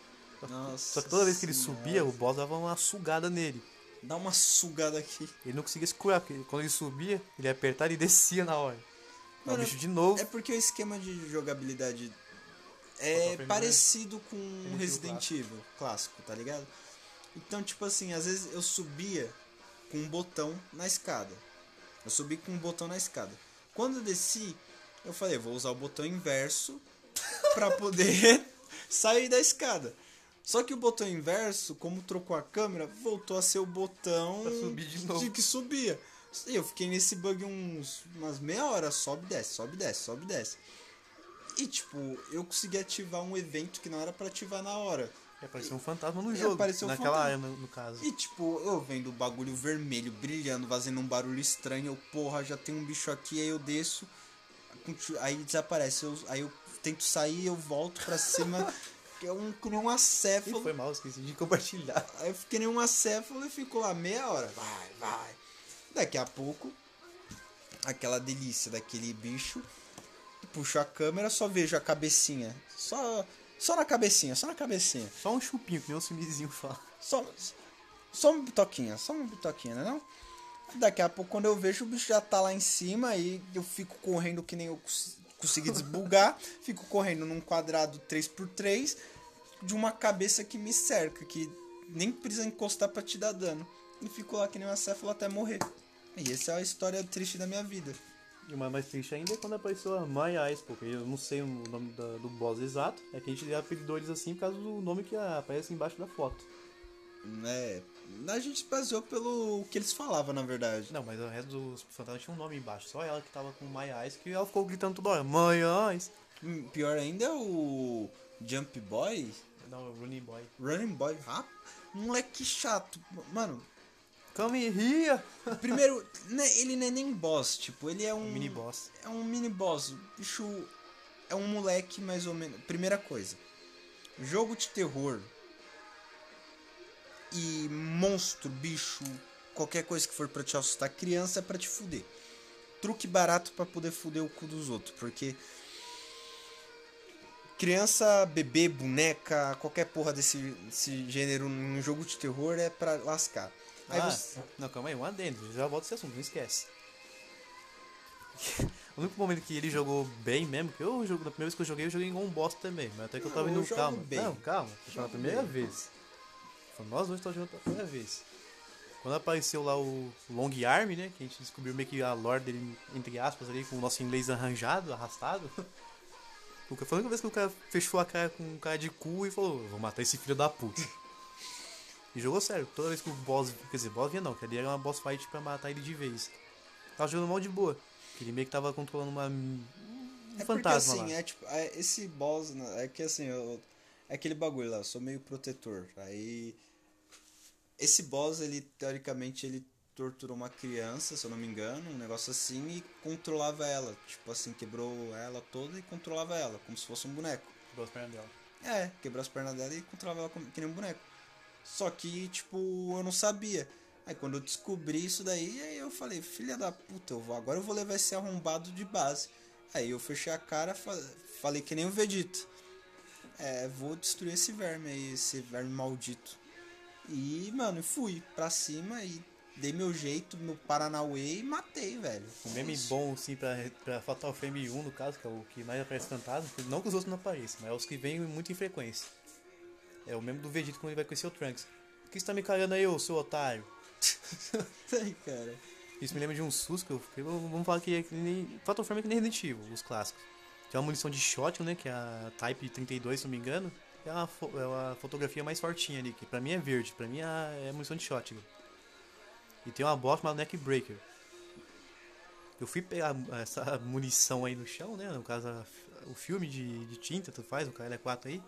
Nossa Só que toda vez que ele Senhora. subia, o boss dava uma sugada nele. Dá uma sugada aqui. Ele não conseguia se curar, porque quando ele subia, ele ia apertar e descia na hora. Aí o Mano, bicho de novo. É porque o esquema de jogabilidade é Frame parecido com Resident Evil clássico, tá ligado? Então, tipo assim, às vezes eu subia com um botão na escada. Eu subi com um botão na escada. Quando eu desci, Eu falei, vou usar o botão inverso [LAUGHS] pra poder [LAUGHS] sair da escada. Só que o botão inverso, como trocou a câmera, voltou a ser o botão de que subia. E eu fiquei nesse bug uns umas meia hora, sobe, desce, sobe, desce, sobe, desce. E tipo, eu consegui ativar um evento que não era pra ativar na hora. E apareceu um fantasma no E jogo. apareceu um naquela fantasma. área, no, no caso. E tipo, eu vendo o bagulho vermelho brilhando, fazendo um barulho estranho, eu, porra, já tem um bicho aqui, aí eu desço, aí desaparece, eu- aí eu tento sair, eu volto pra cima, [LAUGHS] que é um, que nem um Ih, acéfalo. foi mal, esqueci de compartilhar. Aí eu fiquei nem um acéfalo e fico lá meia hora. Vai, vai. Daqui a pouco, aquela delícia daquele bicho. Puxo a câmera, só vejo a cabecinha. Só, só na cabecinha, só na cabecinha. Só um chupinho, que nem o Simizinho fala. Só, só uma bitoquinha, só uma bitoquinha, né não? Daqui a pouco, quando eu vejo, o bicho já tá lá em cima e eu fico correndo que nem eu cons- consegui desbugar. [LAUGHS] fico correndo num quadrado 3x3 de uma cabeça que me cerca, que nem precisa encostar pra te dar dano. E fico lá que nem uma céfala até morrer. E essa é a história triste da minha vida. E o mais triste ainda é quando apareceu a My Eyes, porque eu não sei o nome da- do boss exato. É que a gente apelidou eles assim por causa do nome que aparece embaixo da foto. É, a gente se baseou pelo que eles falavam, na verdade. Não, mas o resto dos fantasmas tinha um nome embaixo. Só ela que tava com My Eyes, que ela ficou gritando toda hora, My Eyes. Hum, Pior ainda é o Jump Boy, Não, o Running Boy. Running Boy, ah, moleque chato. Mano, Come here! [LAUGHS] primeiro, né, ele não é nem boss, tipo, ele é um. Mini boss. É um mini boss. Bicho é um moleque mais ou menos. Primeira coisa. Jogo de terror. E monstro, bicho, qualquer coisa que for pra te assustar, criança é pra te fuder. Truque barato pra poder fuder o cu dos outros, porque criança, bebê, boneca, qualquer porra desse, desse gênero num jogo de terror é pra lascar. Aí ah, você- não, calma aí, um adendo. Já volta esse assunto, não esquece. [LAUGHS] O único momento que ele jogou bem mesmo, que eu jogo, na primeira vez que eu joguei, eu joguei igual um bosta também. Mas até que eu Não, tava eu indo jogo calma. bem. Não, calma. Foi pela Jogo primeira bem. vez. Foi nós dois estamos jogando pela primeira vez. Quando apareceu lá o Long Arm, né? Que a gente descobriu meio que a lore dele, entre aspas, ali, com o nosso inglês arranjado, arrastado. [LAUGHS] Foi a única vez que o cara fechou a cara com um cara de cu e falou, vou matar esse filho da puta. E jogou sério, toda vez que o boss. Quer dizer, boss vinha não, que ali era uma boss fight pra matar ele de vez. Tava jogando mal de boa. Que ele meio que tava controlando uma. Um É porque fantasma assim, lá. é tipo, é, esse boss, né, é que assim, eu, é aquele bagulho lá, eu sou meio protetor. Aí esse boss, ele teoricamente ele torturou uma criança, se eu não me engano, um negócio assim e controlava ela, tipo assim, quebrou ela toda e controlava ela, como se fosse um boneco. Quebrou as pernas dela. É, quebrou as pernas dela e controlava ela como, que nem um boneco. Só que, tipo, eu não sabia. Aí quando eu descobri isso daí, aí eu falei, filha da puta, eu vou, agora eu vou levar esse arrombado de base. Aí eu fechei a cara, fa- falei que nem o Vegeta. É, vou destruir esse verme aí, esse verme maldito. E, mano, fui pra cima e dei meu jeito, meu Paranauê e matei, velho. O meme bom, assim, pra, pra Fatal Frame 1, no caso, que é o que mais aparece fantasma, não que os outros não apareçam, mas é os que vêm muito em frequência. É o meme do Vegeta quando ele vai conhecer o Trunks. Por que você tá me cagando aí, ô seu otário? [LAUGHS] Aí, cara. Isso me lembra de um susto que eu fiquei. Vamos falar que é que nem. Fatal Frame é que nem Resident Evil, os clássicos. Tem uma munição de shotgun, né? Que é a Type 32, se não me engano. É uma, fo- é uma fotografia mais fortinha ali, que pra mim é verde, pra mim é, a- é munição de shotgun. E tem uma bola chamada Neckbreaker. Eu fui pegar [LAUGHS] essa munição aí no chão, né? No caso, o filme de, de tinta, tu faz, o KL4 aí.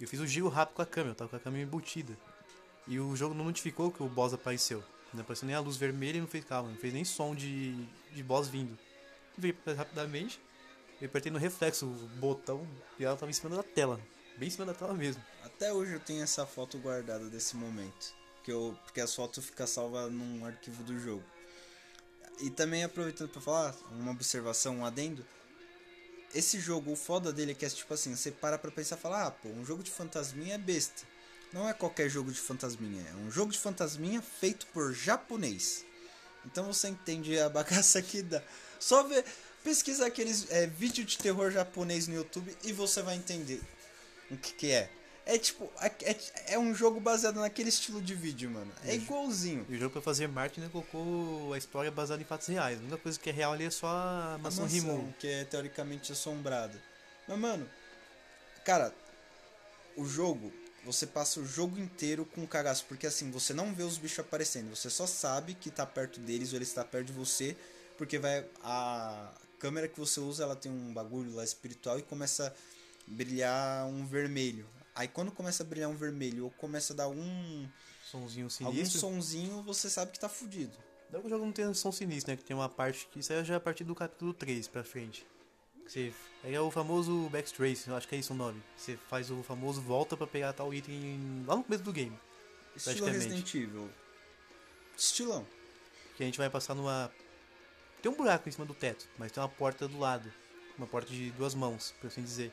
Eu fiz o giro rápido com a câmera, eu tava com a câmera embutida. E o jogo não notificou que o boss apareceu. Não apareceu nem a luz vermelha e não fez calma, não fez nem som de, de boss vindo. Veio rapidamente, eu apertei no reflexo o botão e ela tava em cima da tela. Bem em cima da tela mesmo. Até hoje eu tenho essa foto guardada desse momento. Que eu, porque as fotos ficam salvas num arquivo do jogo. E também aproveitando pra falar, uma observação, um adendo. Esse jogo, o foda dele é que é tipo assim, você para pra pensar e fala, ah, pô, um jogo de fantasminha é besta. Não é qualquer jogo de fantasminha, é um jogo de fantasminha feito por japonês. Então você entende a bagaça que dá. Só ver, pesquisa aqueles é, vídeos de terror japonês no YouTube e você vai entender o que, que é. É tipo, é, é- é um jogo baseado naquele estilo de vídeo, mano. É igualzinho. E o jogo pra fazer marketing colocou a história baseada em fatos reais. A única coisa que é real ali é só a A mansão mansão, Rimu. que é teoricamente assombrada. Mas, mano, cara, o jogo, você passa o jogo inteiro com cagaço, porque assim, você não vê os bichos aparecendo, você só sabe que tá perto deles ou ele está perto de você, porque vai a câmera que você usa, ela tem um bagulho lá espiritual e começa a brilhar um vermelho. Aí quando começa a brilhar um vermelho ou começa a dar um Somzinho algum sinistro. sonzinho, você sabe que tá fudido. Não que o jogo não tem som sinistro, né? Que tem uma parte que isso aí já é a partir do capítulo 3 pra frente. Que Você, aí é o famoso backtrace, acho que é isso o nome. Você faz o famoso volta pra pegar tal item lá no começo do game. Estilo. Resident Evil. Estilão. Que a gente vai passar numa. Tem um buraco em cima do teto, mas tem uma porta do lado. Uma porta de duas mãos, por assim dizer.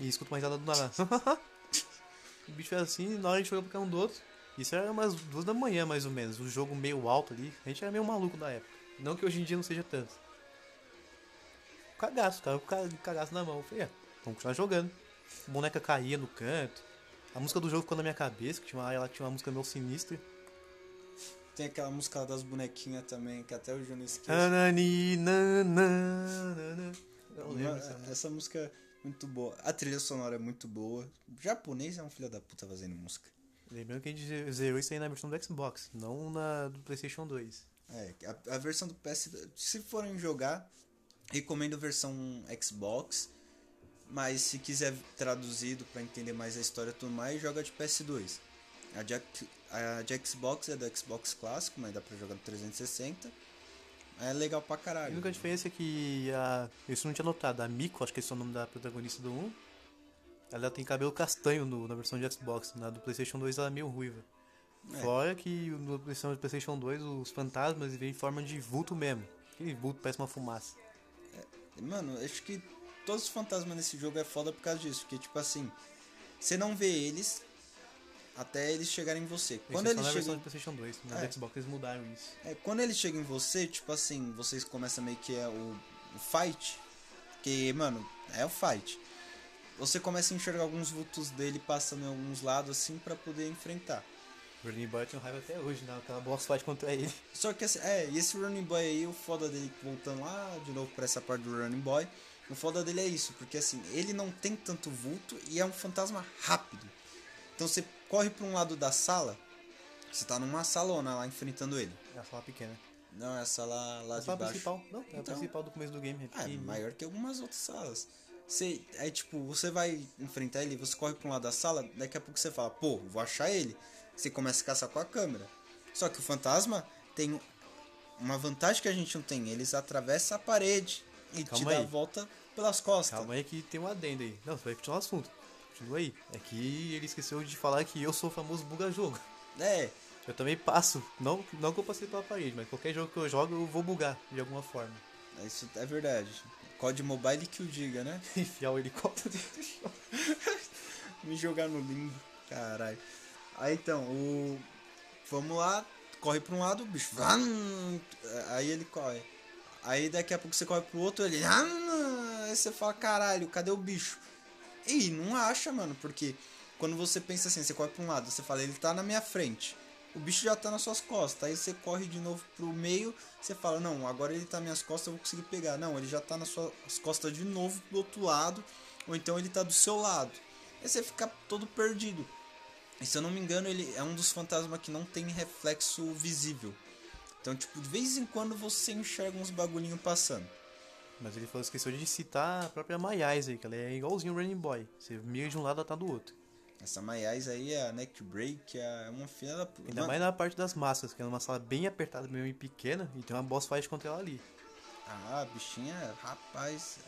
E escuta uma risada do nada. [LAUGHS] o bicho fez assim, na hora a gente olhou pra cada um do outro. Isso era umas duas da manhã, mais ou menos. O jogo meio alto ali. A gente era meio maluco da época. Não que hoje em dia não seja tanto. Cagaço, cara, com ca- cagaço na mão. Eu falei, é, vamos continuar jogando. A boneca caía no canto. A música do jogo ficou na minha cabeça, que tinha uma, ela tinha uma música meio sinistra. Tem aquela música das bonequinhas também, que até hoje eu não esqueço. Anani, essa música. Muito boa. A trilha sonora é muito boa. O japonês é um filho da puta fazendo música. Lembrando que a gente zerou isso aí na versão do Xbox, não na do PlayStation 2. É, a, a versão do PS. Se forem jogar, recomendo a versão Xbox. Mas se quiser traduzido pra entender mais a história e tudo mais, joga de PS2. A de, a de Xbox é do Xbox clássico, mas dá pra jogar no 360. É legal pra A caralho. única diferença é que a. Isso não tinha notado, a Miko, acho que esse é o nome da protagonista do 1. Ela tem cabelo castanho no- na versão de Xbox, na do PlayStation 2 ela é meio ruiva. É. Fora que no versão do PlayStation 2 os fantasmas vêm em forma de vulto mesmo. Aquele vulto parece uma fumaça. Mano, acho que todos os fantasmas nesse jogo é foda por causa disso. Porque, tipo assim, você não vê eles até eles chegarem em você. Quando é eles na chegam. do PlayStation 2, na É. Xbox eles mudaram isso. É, quando eles chegam em você, tipo assim, vocês começam meio que é o, o fight. Que, mano, é o fight. Você começa a enxergar alguns vultos dele passando em alguns lados assim pra poder enfrentar. Running Boy tem raiva até hoje, né? Aquela boss fight contra ele. Só que assim, é, e esse Running Boy aí, o foda dele, voltando lá de novo pra essa parte do Running Boy, o foda dele é isso, porque assim, ele não tem tanto vulto e é um fantasma rápido. Então você corre pra um lado da sala, você tá numa salona lá enfrentando ele. É a sala pequena. Não, é a sala lá a de sala baixo. principal. Não, é a Então- principal do começo do game. É Ah, é maior que algumas outras salas. Você, é tipo, você vai enfrentar ele, você corre pra um lado da sala, daqui a pouco você fala, pô, vou achar ele. Você começa a caçar com a câmera. Só que o fantasma tem uma vantagem que a gente não tem, eles atravessam a parede e te Calma dá a aí. volta pelas costas. Calma aí que tem um adendo aí. Não, você vai continuar o assunto. Continua aí. É que ele esqueceu de falar que eu sou o famoso buga-jogo. É, Eu também passo. Não, não que eu passei pela parede, mas qualquer jogo que eu jogo eu vou bugar de alguma forma. isso é verdade. COD Mobile que o diga, né? [LAUGHS] Enfiar o helicóptero dentro do chão. [LAUGHS] Me jogar no limbo. Caralho. Aí então, o. Vamos lá, corre pra um lado, o bicho. Vam! Aí ele corre. Aí daqui a pouco você corre pro outro, ele. Vam! Aí você fala, caralho, cadê o bicho? E não acha, mano, porque quando você pensa assim, você corre pra um lado, você fala, ele tá na minha frente. O bicho já tá nas suas costas. Aí você corre de novo pro meio, você fala, não, agora ele tá nas minhas costas, eu vou conseguir pegar. Não, ele já tá nas suas costas de novo do outro lado, ou então ele tá do seu lado. Aí você fica todo perdido. E se eu não me engano, ele é um dos fantasmas que não tem reflexo visível. Então, tipo, de vez em quando você enxerga uns bagulhinhos passando. Mas ele falou, esqueceu de citar a própria Mayais aí, que ela é igualzinho o Running Boy. Você mira de um lado, ela tá do outro. Essa Mayais aí é a Neck Break, é uma filha da. Ainda mais na parte das massas, que é uma sala bem apertada mesmo e pequena, e tem uma boss fight contra ela ali. Ah, bichinha, rapaz.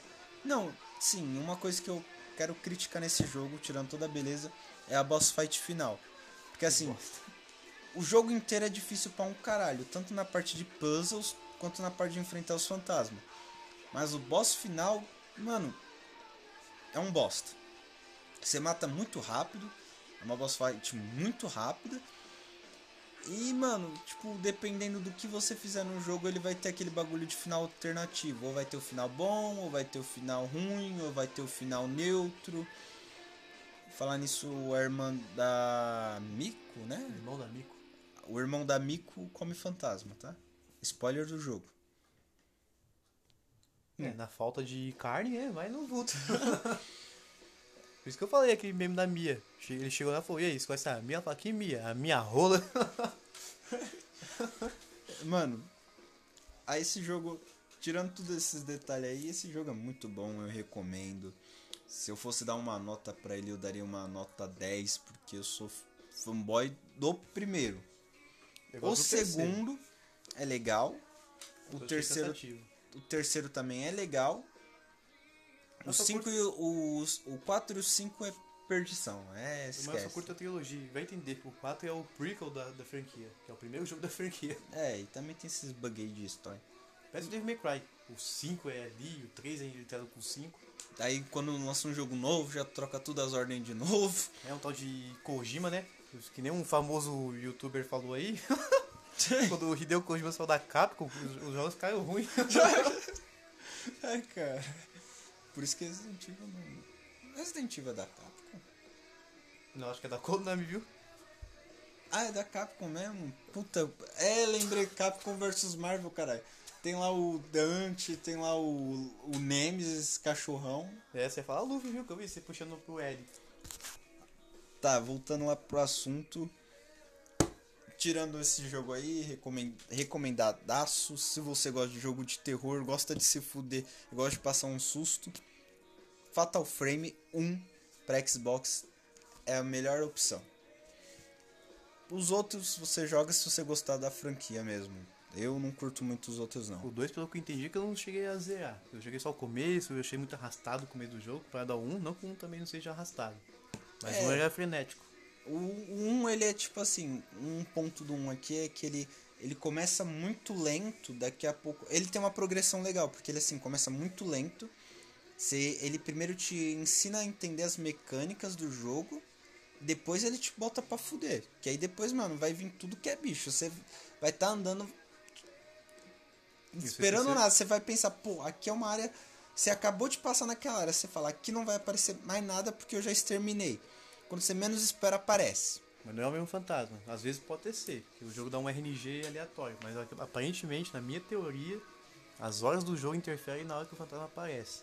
Não, sim, uma coisa que eu quero criticar nesse jogo, tirando toda a beleza, é a boss fight final. Porque assim, o jogo inteiro é difícil pra um caralho, tanto na parte de puzzles quanto na parte de enfrentar os fantasmas. Mas o boss final, mano, é um bosta. Você mata muito rápido, é uma boss fight muito rápida. E, mano, tipo, dependendo do que você fizer no jogo, ele vai ter aquele bagulho de final alternativo. Ou vai ter o final bom, ou vai ter o final ruim, ou vai ter o final neutro. Falar nisso, a irmã da Miko, né? Irmão da Mico. O irmão da Miko come fantasma, tá? Spoiler do jogo. É, na falta de carne, é, vai no vulto. [LAUGHS] Por isso que eu falei aquele meme da Mia. Ele chegou lá e falou, e aí, você conhece a Mia? Ela falou, que Mia? A minha rola? [LAUGHS] Mano, aí esse jogo, tirando todos esses detalhes aí, esse jogo é muito bom, eu recomendo. Se eu fosse dar uma nota pra ele, eu daria uma nota 10, porque eu sou fanboy do primeiro. O gosto do terceiro. segundo é legal. O terceiro, cansativo. O terceiro também é legal. O Eu só 5 e o, os- o 4 e o 5 é perdição. É, Mas eu só esquece. curto a trilogia. Vai entender. O 4 é o prequel da, da franquia. Que é o primeiro [LAUGHS] jogo da franquia. É, e também tem esses bug aí de história. Parece o Devil May Cry. O 5 é ali, o 3 é editado com o 5. Aí quando lança um jogo novo, já troca tudo as ordens de [LAUGHS] novo. É um tal de Kojima, né? Que nem um famoso youtuber falou aí. [LAUGHS] Quando o Hideo Kojima saiu da Capcom, os, os jogos caíram ruim. [LAUGHS] Ai, cara. Por isso que Resident Evil não. Resident Evil é da Capcom. Não, acho que é da Konami, viu? Ah, é da Capcom mesmo? Puta. É, lembrei Capcom vs Marvel, caralho. Tem lá o Dante, tem lá o, o Nemesis, cachorrão. É, você fala Luffy, viu? Que eu vi você puxando pro L. Tá, voltando lá pro assunto. Tirando esse jogo aí, recomend... recomendadaço. Se você gosta de jogo de terror, gosta de se fuder, gosta de passar um susto, Fatal Frame 1 para Xbox é a melhor opção. Os outros você joga se você gostar da franquia mesmo. Eu não curto muito os outros não. O 2, pelo que eu entendi, que eu não cheguei a zerar. Eu joguei só o começo, eu achei muito arrastado o começo do jogo. Pra dar um, não que um também não seja arrastado. Mas É. um era frenético. O 1, ele é tipo assim, um ponto do 1 aqui é que ele, ele começa muito lento, daqui a pouco... Ele tem uma progressão legal, porque ele assim, começa muito lento. Você, ele primeiro te ensina a entender as mecânicas do jogo, depois ele te bota pra fuder. Que aí depois, mano, vai vir tudo que é bicho. Você vai estar andando... Isso, Esperando nada, você vai pensar, pô, aqui é uma área... Você acabou de passar naquela área, você fala, aqui não vai aparecer mais nada porque eu já exterminei. Quando você menos espera, aparece. Mas não é o mesmo fantasma. Às vezes pode até ser, que o jogo dá um RNG aleatório. Mas aparentemente, na minha teoria, as horas do jogo interferem na hora que o fantasma aparece.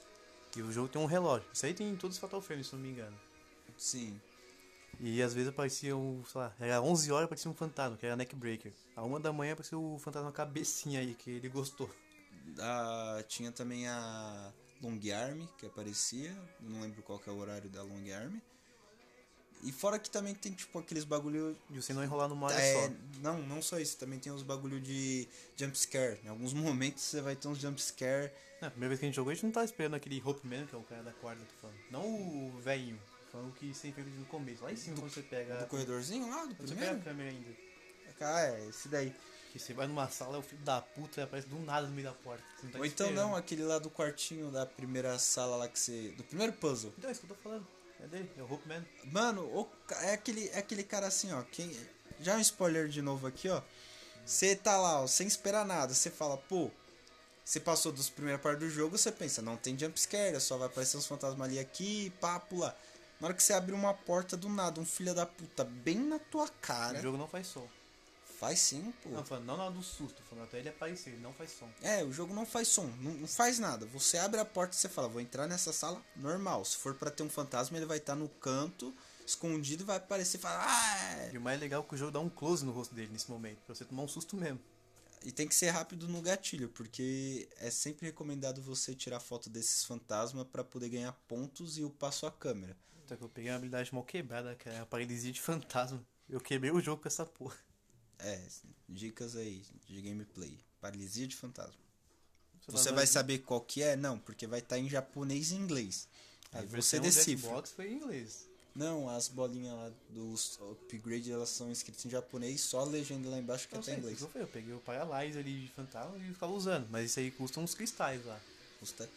E o jogo tem um relógio. Isso aí tem em todos os Fatal Frames, se não me engano. Sim. E às vezes aparecia um, sei lá, era 11 horas aparecia um fantasma, que era Neckbreaker. A uma da manhã apareceu o fantasma cabecinha aí, que ele gostou. Ah, tinha também a Long Arm que aparecia. Não lembro qual que é o horário da Long Arm. E fora que também tem tipo aqueles bagulho. E você não enrolar numa área É, só. não, não só isso, também tem os bagulho de jump scare. Em alguns [LAUGHS] momentos você vai ter uns jump scare. Na primeira vez que a gente jogou, a gente não tava esperando aquele Hope Man, que é o cara da corda, tô falando. Não o velhinho, falando o que sempre no começo. Lá em cima, quando você pega. Do corredorzinho lá, do Quando você pega a primeiro. câmera ainda. Ah, é, esse daí. Que você vai numa sala, é o filho da puta e aparece do nada no meio da porta. Você não tá Ou então esperando. não, aquele lá do quartinho da primeira sala lá que você. Do primeiro puzzle. Então é isso que eu tô falando. É dele, é o. Mano, o é aquele, é aquele cara assim, ó. Quem, já um spoiler de novo aqui, ó. Você tá lá, ó, sem esperar nada. Você fala, pô. Você passou dos primeiras partes do jogo, você pensa, não tem jumpscare, só vai aparecer uns fantasmas ali aqui, papo lá. Na hora que você abre uma porta do nada, um filho da puta bem na tua cara. O jogo não faz som. Faz sim, pô. Não, falando, não na do susto, falando até ele aparecer, ele não faz som. É, o jogo não faz som, não, não faz nada. Você abre a porta e você fala, vou entrar nessa sala normal. Se for pra ter um fantasma, ele vai estar no canto, escondido e vai aparecer e falar, ah! E o mais legal é que o jogo dá um close no rosto dele nesse momento, pra você tomar um susto mesmo. E tem que ser rápido no gatilho, porque é sempre recomendado você tirar foto desses fantasmas pra poder ganhar pontos e upar sua câmera. Só que eu peguei uma habilidade mal quebrada, que é a paralisia de fantasma. Eu quebrei o jogo com essa porra. É, dicas aí de gameplay. Paralisia de fantasma. Você Você tá vai dando- saber qual que é? Não, porque vai estar em japonês e inglês. Aí você decifra. Xbox foi em inglês. Não, as bolinhas lá dos upgrade elas são escritas em japonês, só a legenda lá embaixo que é sei, em isso inglês. eu, peguei o Paralyze ali de fantasma e ficava usando, mas isso aí custa uns cristais lá. Custa-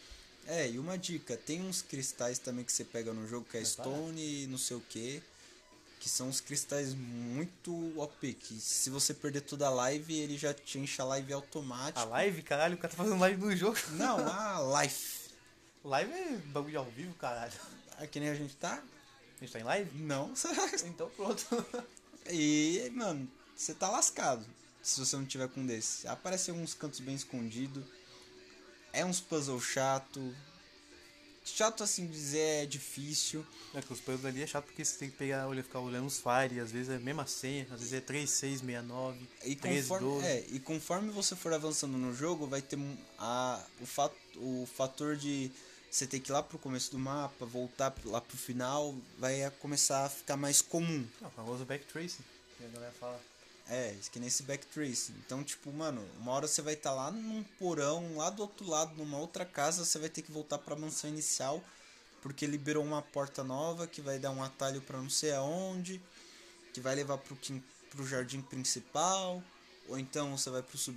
É, e uma dica, tem uns cristais também que você pega no jogo que é Vai Stone e não sei o que, que são uns cristais muito OP, que se você perder toda a live, ele já te enche a live automático. A live, caralho, o cara tá fazendo live no jogo. Não, [LAUGHS] a life. Live é bagulho ao vivo, caralho. É que nem a gente tá. A gente tá em live? Não. [LAUGHS] Então pronto. [LAUGHS] E, mano, você tá lascado se você não tiver com um desse. Aparece uns cantos bem escondidos. É uns puzzle chato. Chato assim dizer é difícil. É que os puzzles ali é chato porque você tem que pegar, olhar, ficar olhando os fire, às vezes é a mesma senha, às vezes é 3669, E 1312. conforme, é, e conforme você for avançando no jogo, vai ter a, o, fat, o fator de você ter que ir lá pro começo do mapa, voltar lá pro final, vai começar a ficar mais comum. Não, o famoso backtracing, que a galera fala. É, isso que nem esse backtrace. Então, tipo, mano, uma hora você vai estar lá num porão, lá do outro lado, numa outra casa, você vai ter que voltar pra mansão inicial, porque liberou uma porta nova que vai dar um atalho pra não sei aonde, que vai levar pro, quin- pro jardim principal, ou então você vai pro sub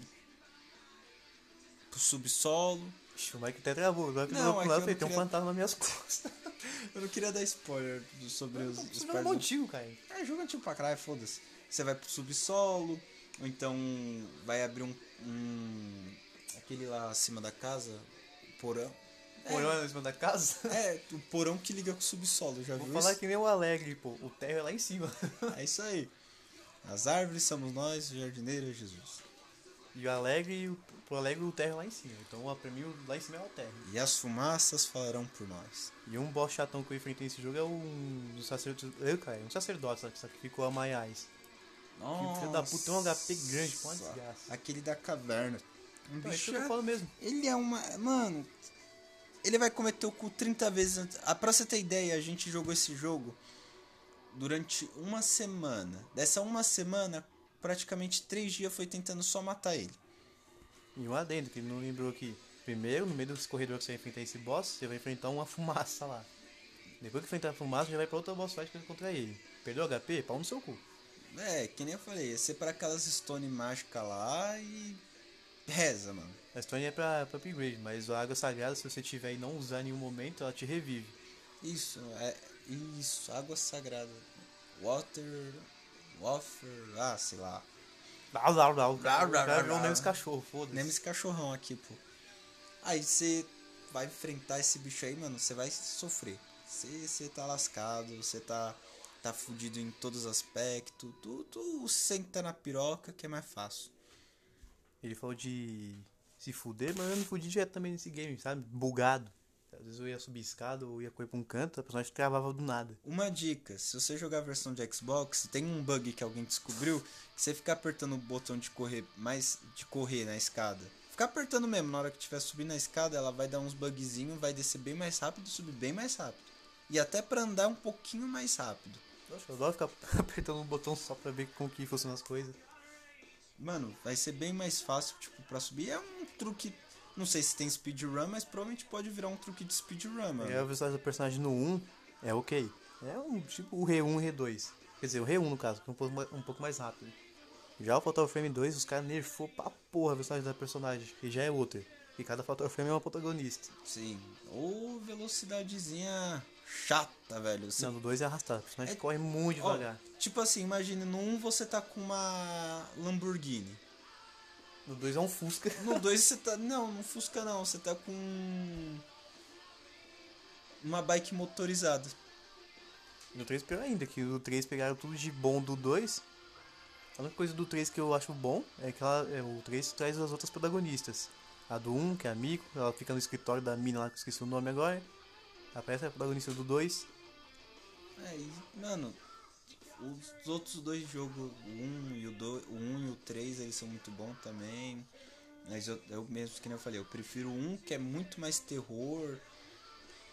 pro subsolo. Ixi, o Mike até travou, agora que Não, eu é eu não tem um fantasma nas minhas costas. [LAUGHS] Eu não queria dar spoiler sobre os, os Isso não é do- antigo, cara. É jogo antigo pra caralho, foda-se. Você vai pro subsolo, ou então vai abrir um, um- aquele lá acima da casa, porão. Olhando em cima da casa. [LAUGHS] É, o porão que liga com o subsolo, já Vou viu falar isso? que nem o Alegre, pô. O terra é lá em cima. [LAUGHS] É isso aí. As árvores somos nós, o jardineiro é Jesus. E o Alegre, o- pro Alegre, o terra é lá em cima. Então, pra mim, lá em cima é o terra. E as fumaças falarão por nós. E um boss chatão que eu enfrentei nesse jogo é um dos sacerdotes. Eu, cara, um sacerdote que sacrificou a Maiais. Nossa. filho da puta, tem um HP grande, desgraça. Aquele da caverna. Um Então, é bicho que eu é- falando mesmo. Ele é uma. Mano. Ele vai cometer o cu 30 vezes antes. Ah, pra você ter ideia, a gente jogou esse jogo durante uma semana. Dessa uma semana, praticamente três dias foi tentando só matar ele. E um adendo, que ele não lembrou aqui. Primeiro, no meio desse corredor que você vai enfrentar esse boss, você vai enfrentar uma [LAUGHS] fumaça lá. Depois que enfrentar a fumaça, já vai pra outra boss fight contra ele. Perdeu HP? Pau no seu cu. É, que nem eu falei, ia ser pra aquelas stone mágicas lá e. Reza, mano. A Stone é pra, pra upgrade, mas a água sagrada, se você tiver e não usar em nenhum momento, ela te revive. Isso, é. Isso, água sagrada. Water. Wafer. Ah, sei lá. Blá, cara blá, blá, virou blá. nem os cachorros, foda-se. Nem esse cachorrão aqui, pô. Aí você vai enfrentar esse bicho aí, mano, você vai sofrer. Você tá lascado, você tá, tá fudido em todos os aspectos. Tu, tu senta na piroca que é mais fácil. Ele falou de se fuder, mas eu me fudi direto também nesse game, sabe? Bugado. Às vezes eu ia subir escada ou ia correr pra um canto, a personagem travava do nada. Uma dica, se você jogar a versão de Xbox, tem um bug que alguém descobriu, que você ficar apertando o botão de correr mais de correr na escada. Ficar apertando mesmo, na hora que estiver subindo na escada, ela vai dar uns bugzinhos, vai descer bem mais rápido e subir bem mais rápido. E até pra andar um pouquinho mais rápido. Nossa, eu adoro ficar [LAUGHS] apertando um botão só pra ver como que funcionam as coisas. Mano, vai ser bem mais fácil, tipo, pra subir. É um truque, não sei se tem speedrun, mas provavelmente pode virar um truque de speedrun, mano. E a velocidade do personagem no 1 é ok. É um tipo o R1 e R2. Quer dizer, o R1 no caso, que é um pouco, mais- um pouco mais rápido. Já o Fatal Frame 2, os caras nerfou pra porra a velocidade da personagem, que já é outra. E cada Fatal Frame é uma protagonista. Sim. Ou velocidadezinha chata, velho. Você Não, no 2 é arrastado, o personagem É- corre muito Ó, devagar. tipo assim, imagine no 1 você tá com uma Lamborghini. No 2 é um Fusca. No [LAUGHS] 2 você tá. Não, não Fusca não, você tá com. Uma bike motorizada. No 3 pior ainda, que o 3 pegaram tudo de bom do 2. A única coisa do 3 que eu acho bom é que ela, é, o 3 traz as outras protagonistas. A do 1, que é a Miko, ela fica no escritório da mina lá que eu esqueci o nome agora. Aparece a protagonista do 2. É, e, mano, os outros dois jogos, o 1 e o 2, o 1 e o 3, eles são muito bons também. Mas eu, eu mesmo que nem eu falei, eu prefiro o 1 que é muito mais terror.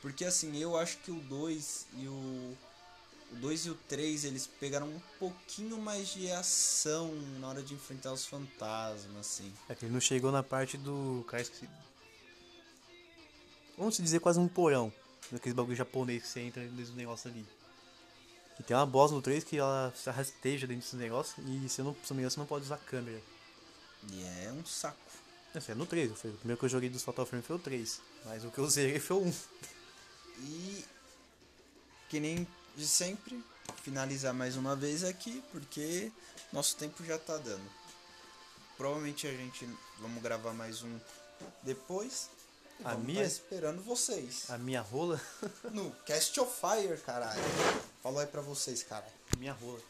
Porque assim, eu acho que o 2 e o. O 2 e o 3 eles pegaram um pouquinho mais de ação na hora de enfrentar os fantasmas, assim. É que ele não chegou na parte do. Cara, esqueci. Vamos dizer quase um porão. Daqueles bagulho japonês que você entra dentro do negócio ali. E tem uma boss no 3 que ela se rasteja dentro desse negócio e se eu não, se não me engano, você não pode usar câmera. E é um saco. Esse é no 3, foi, o primeiro que eu joguei dos Fatal Frame foi o 3. Mas o que eu usei foi o 1. E que nem de sempre, finalizar mais uma vez aqui, porque nosso tempo já tá dando. Provavelmente a gente vamos gravar mais um depois. A vamos minha? tá esperando vocês. A minha rola. No Cast of Fire, caralho. Falou aí pra vocês, cara. Minha rola.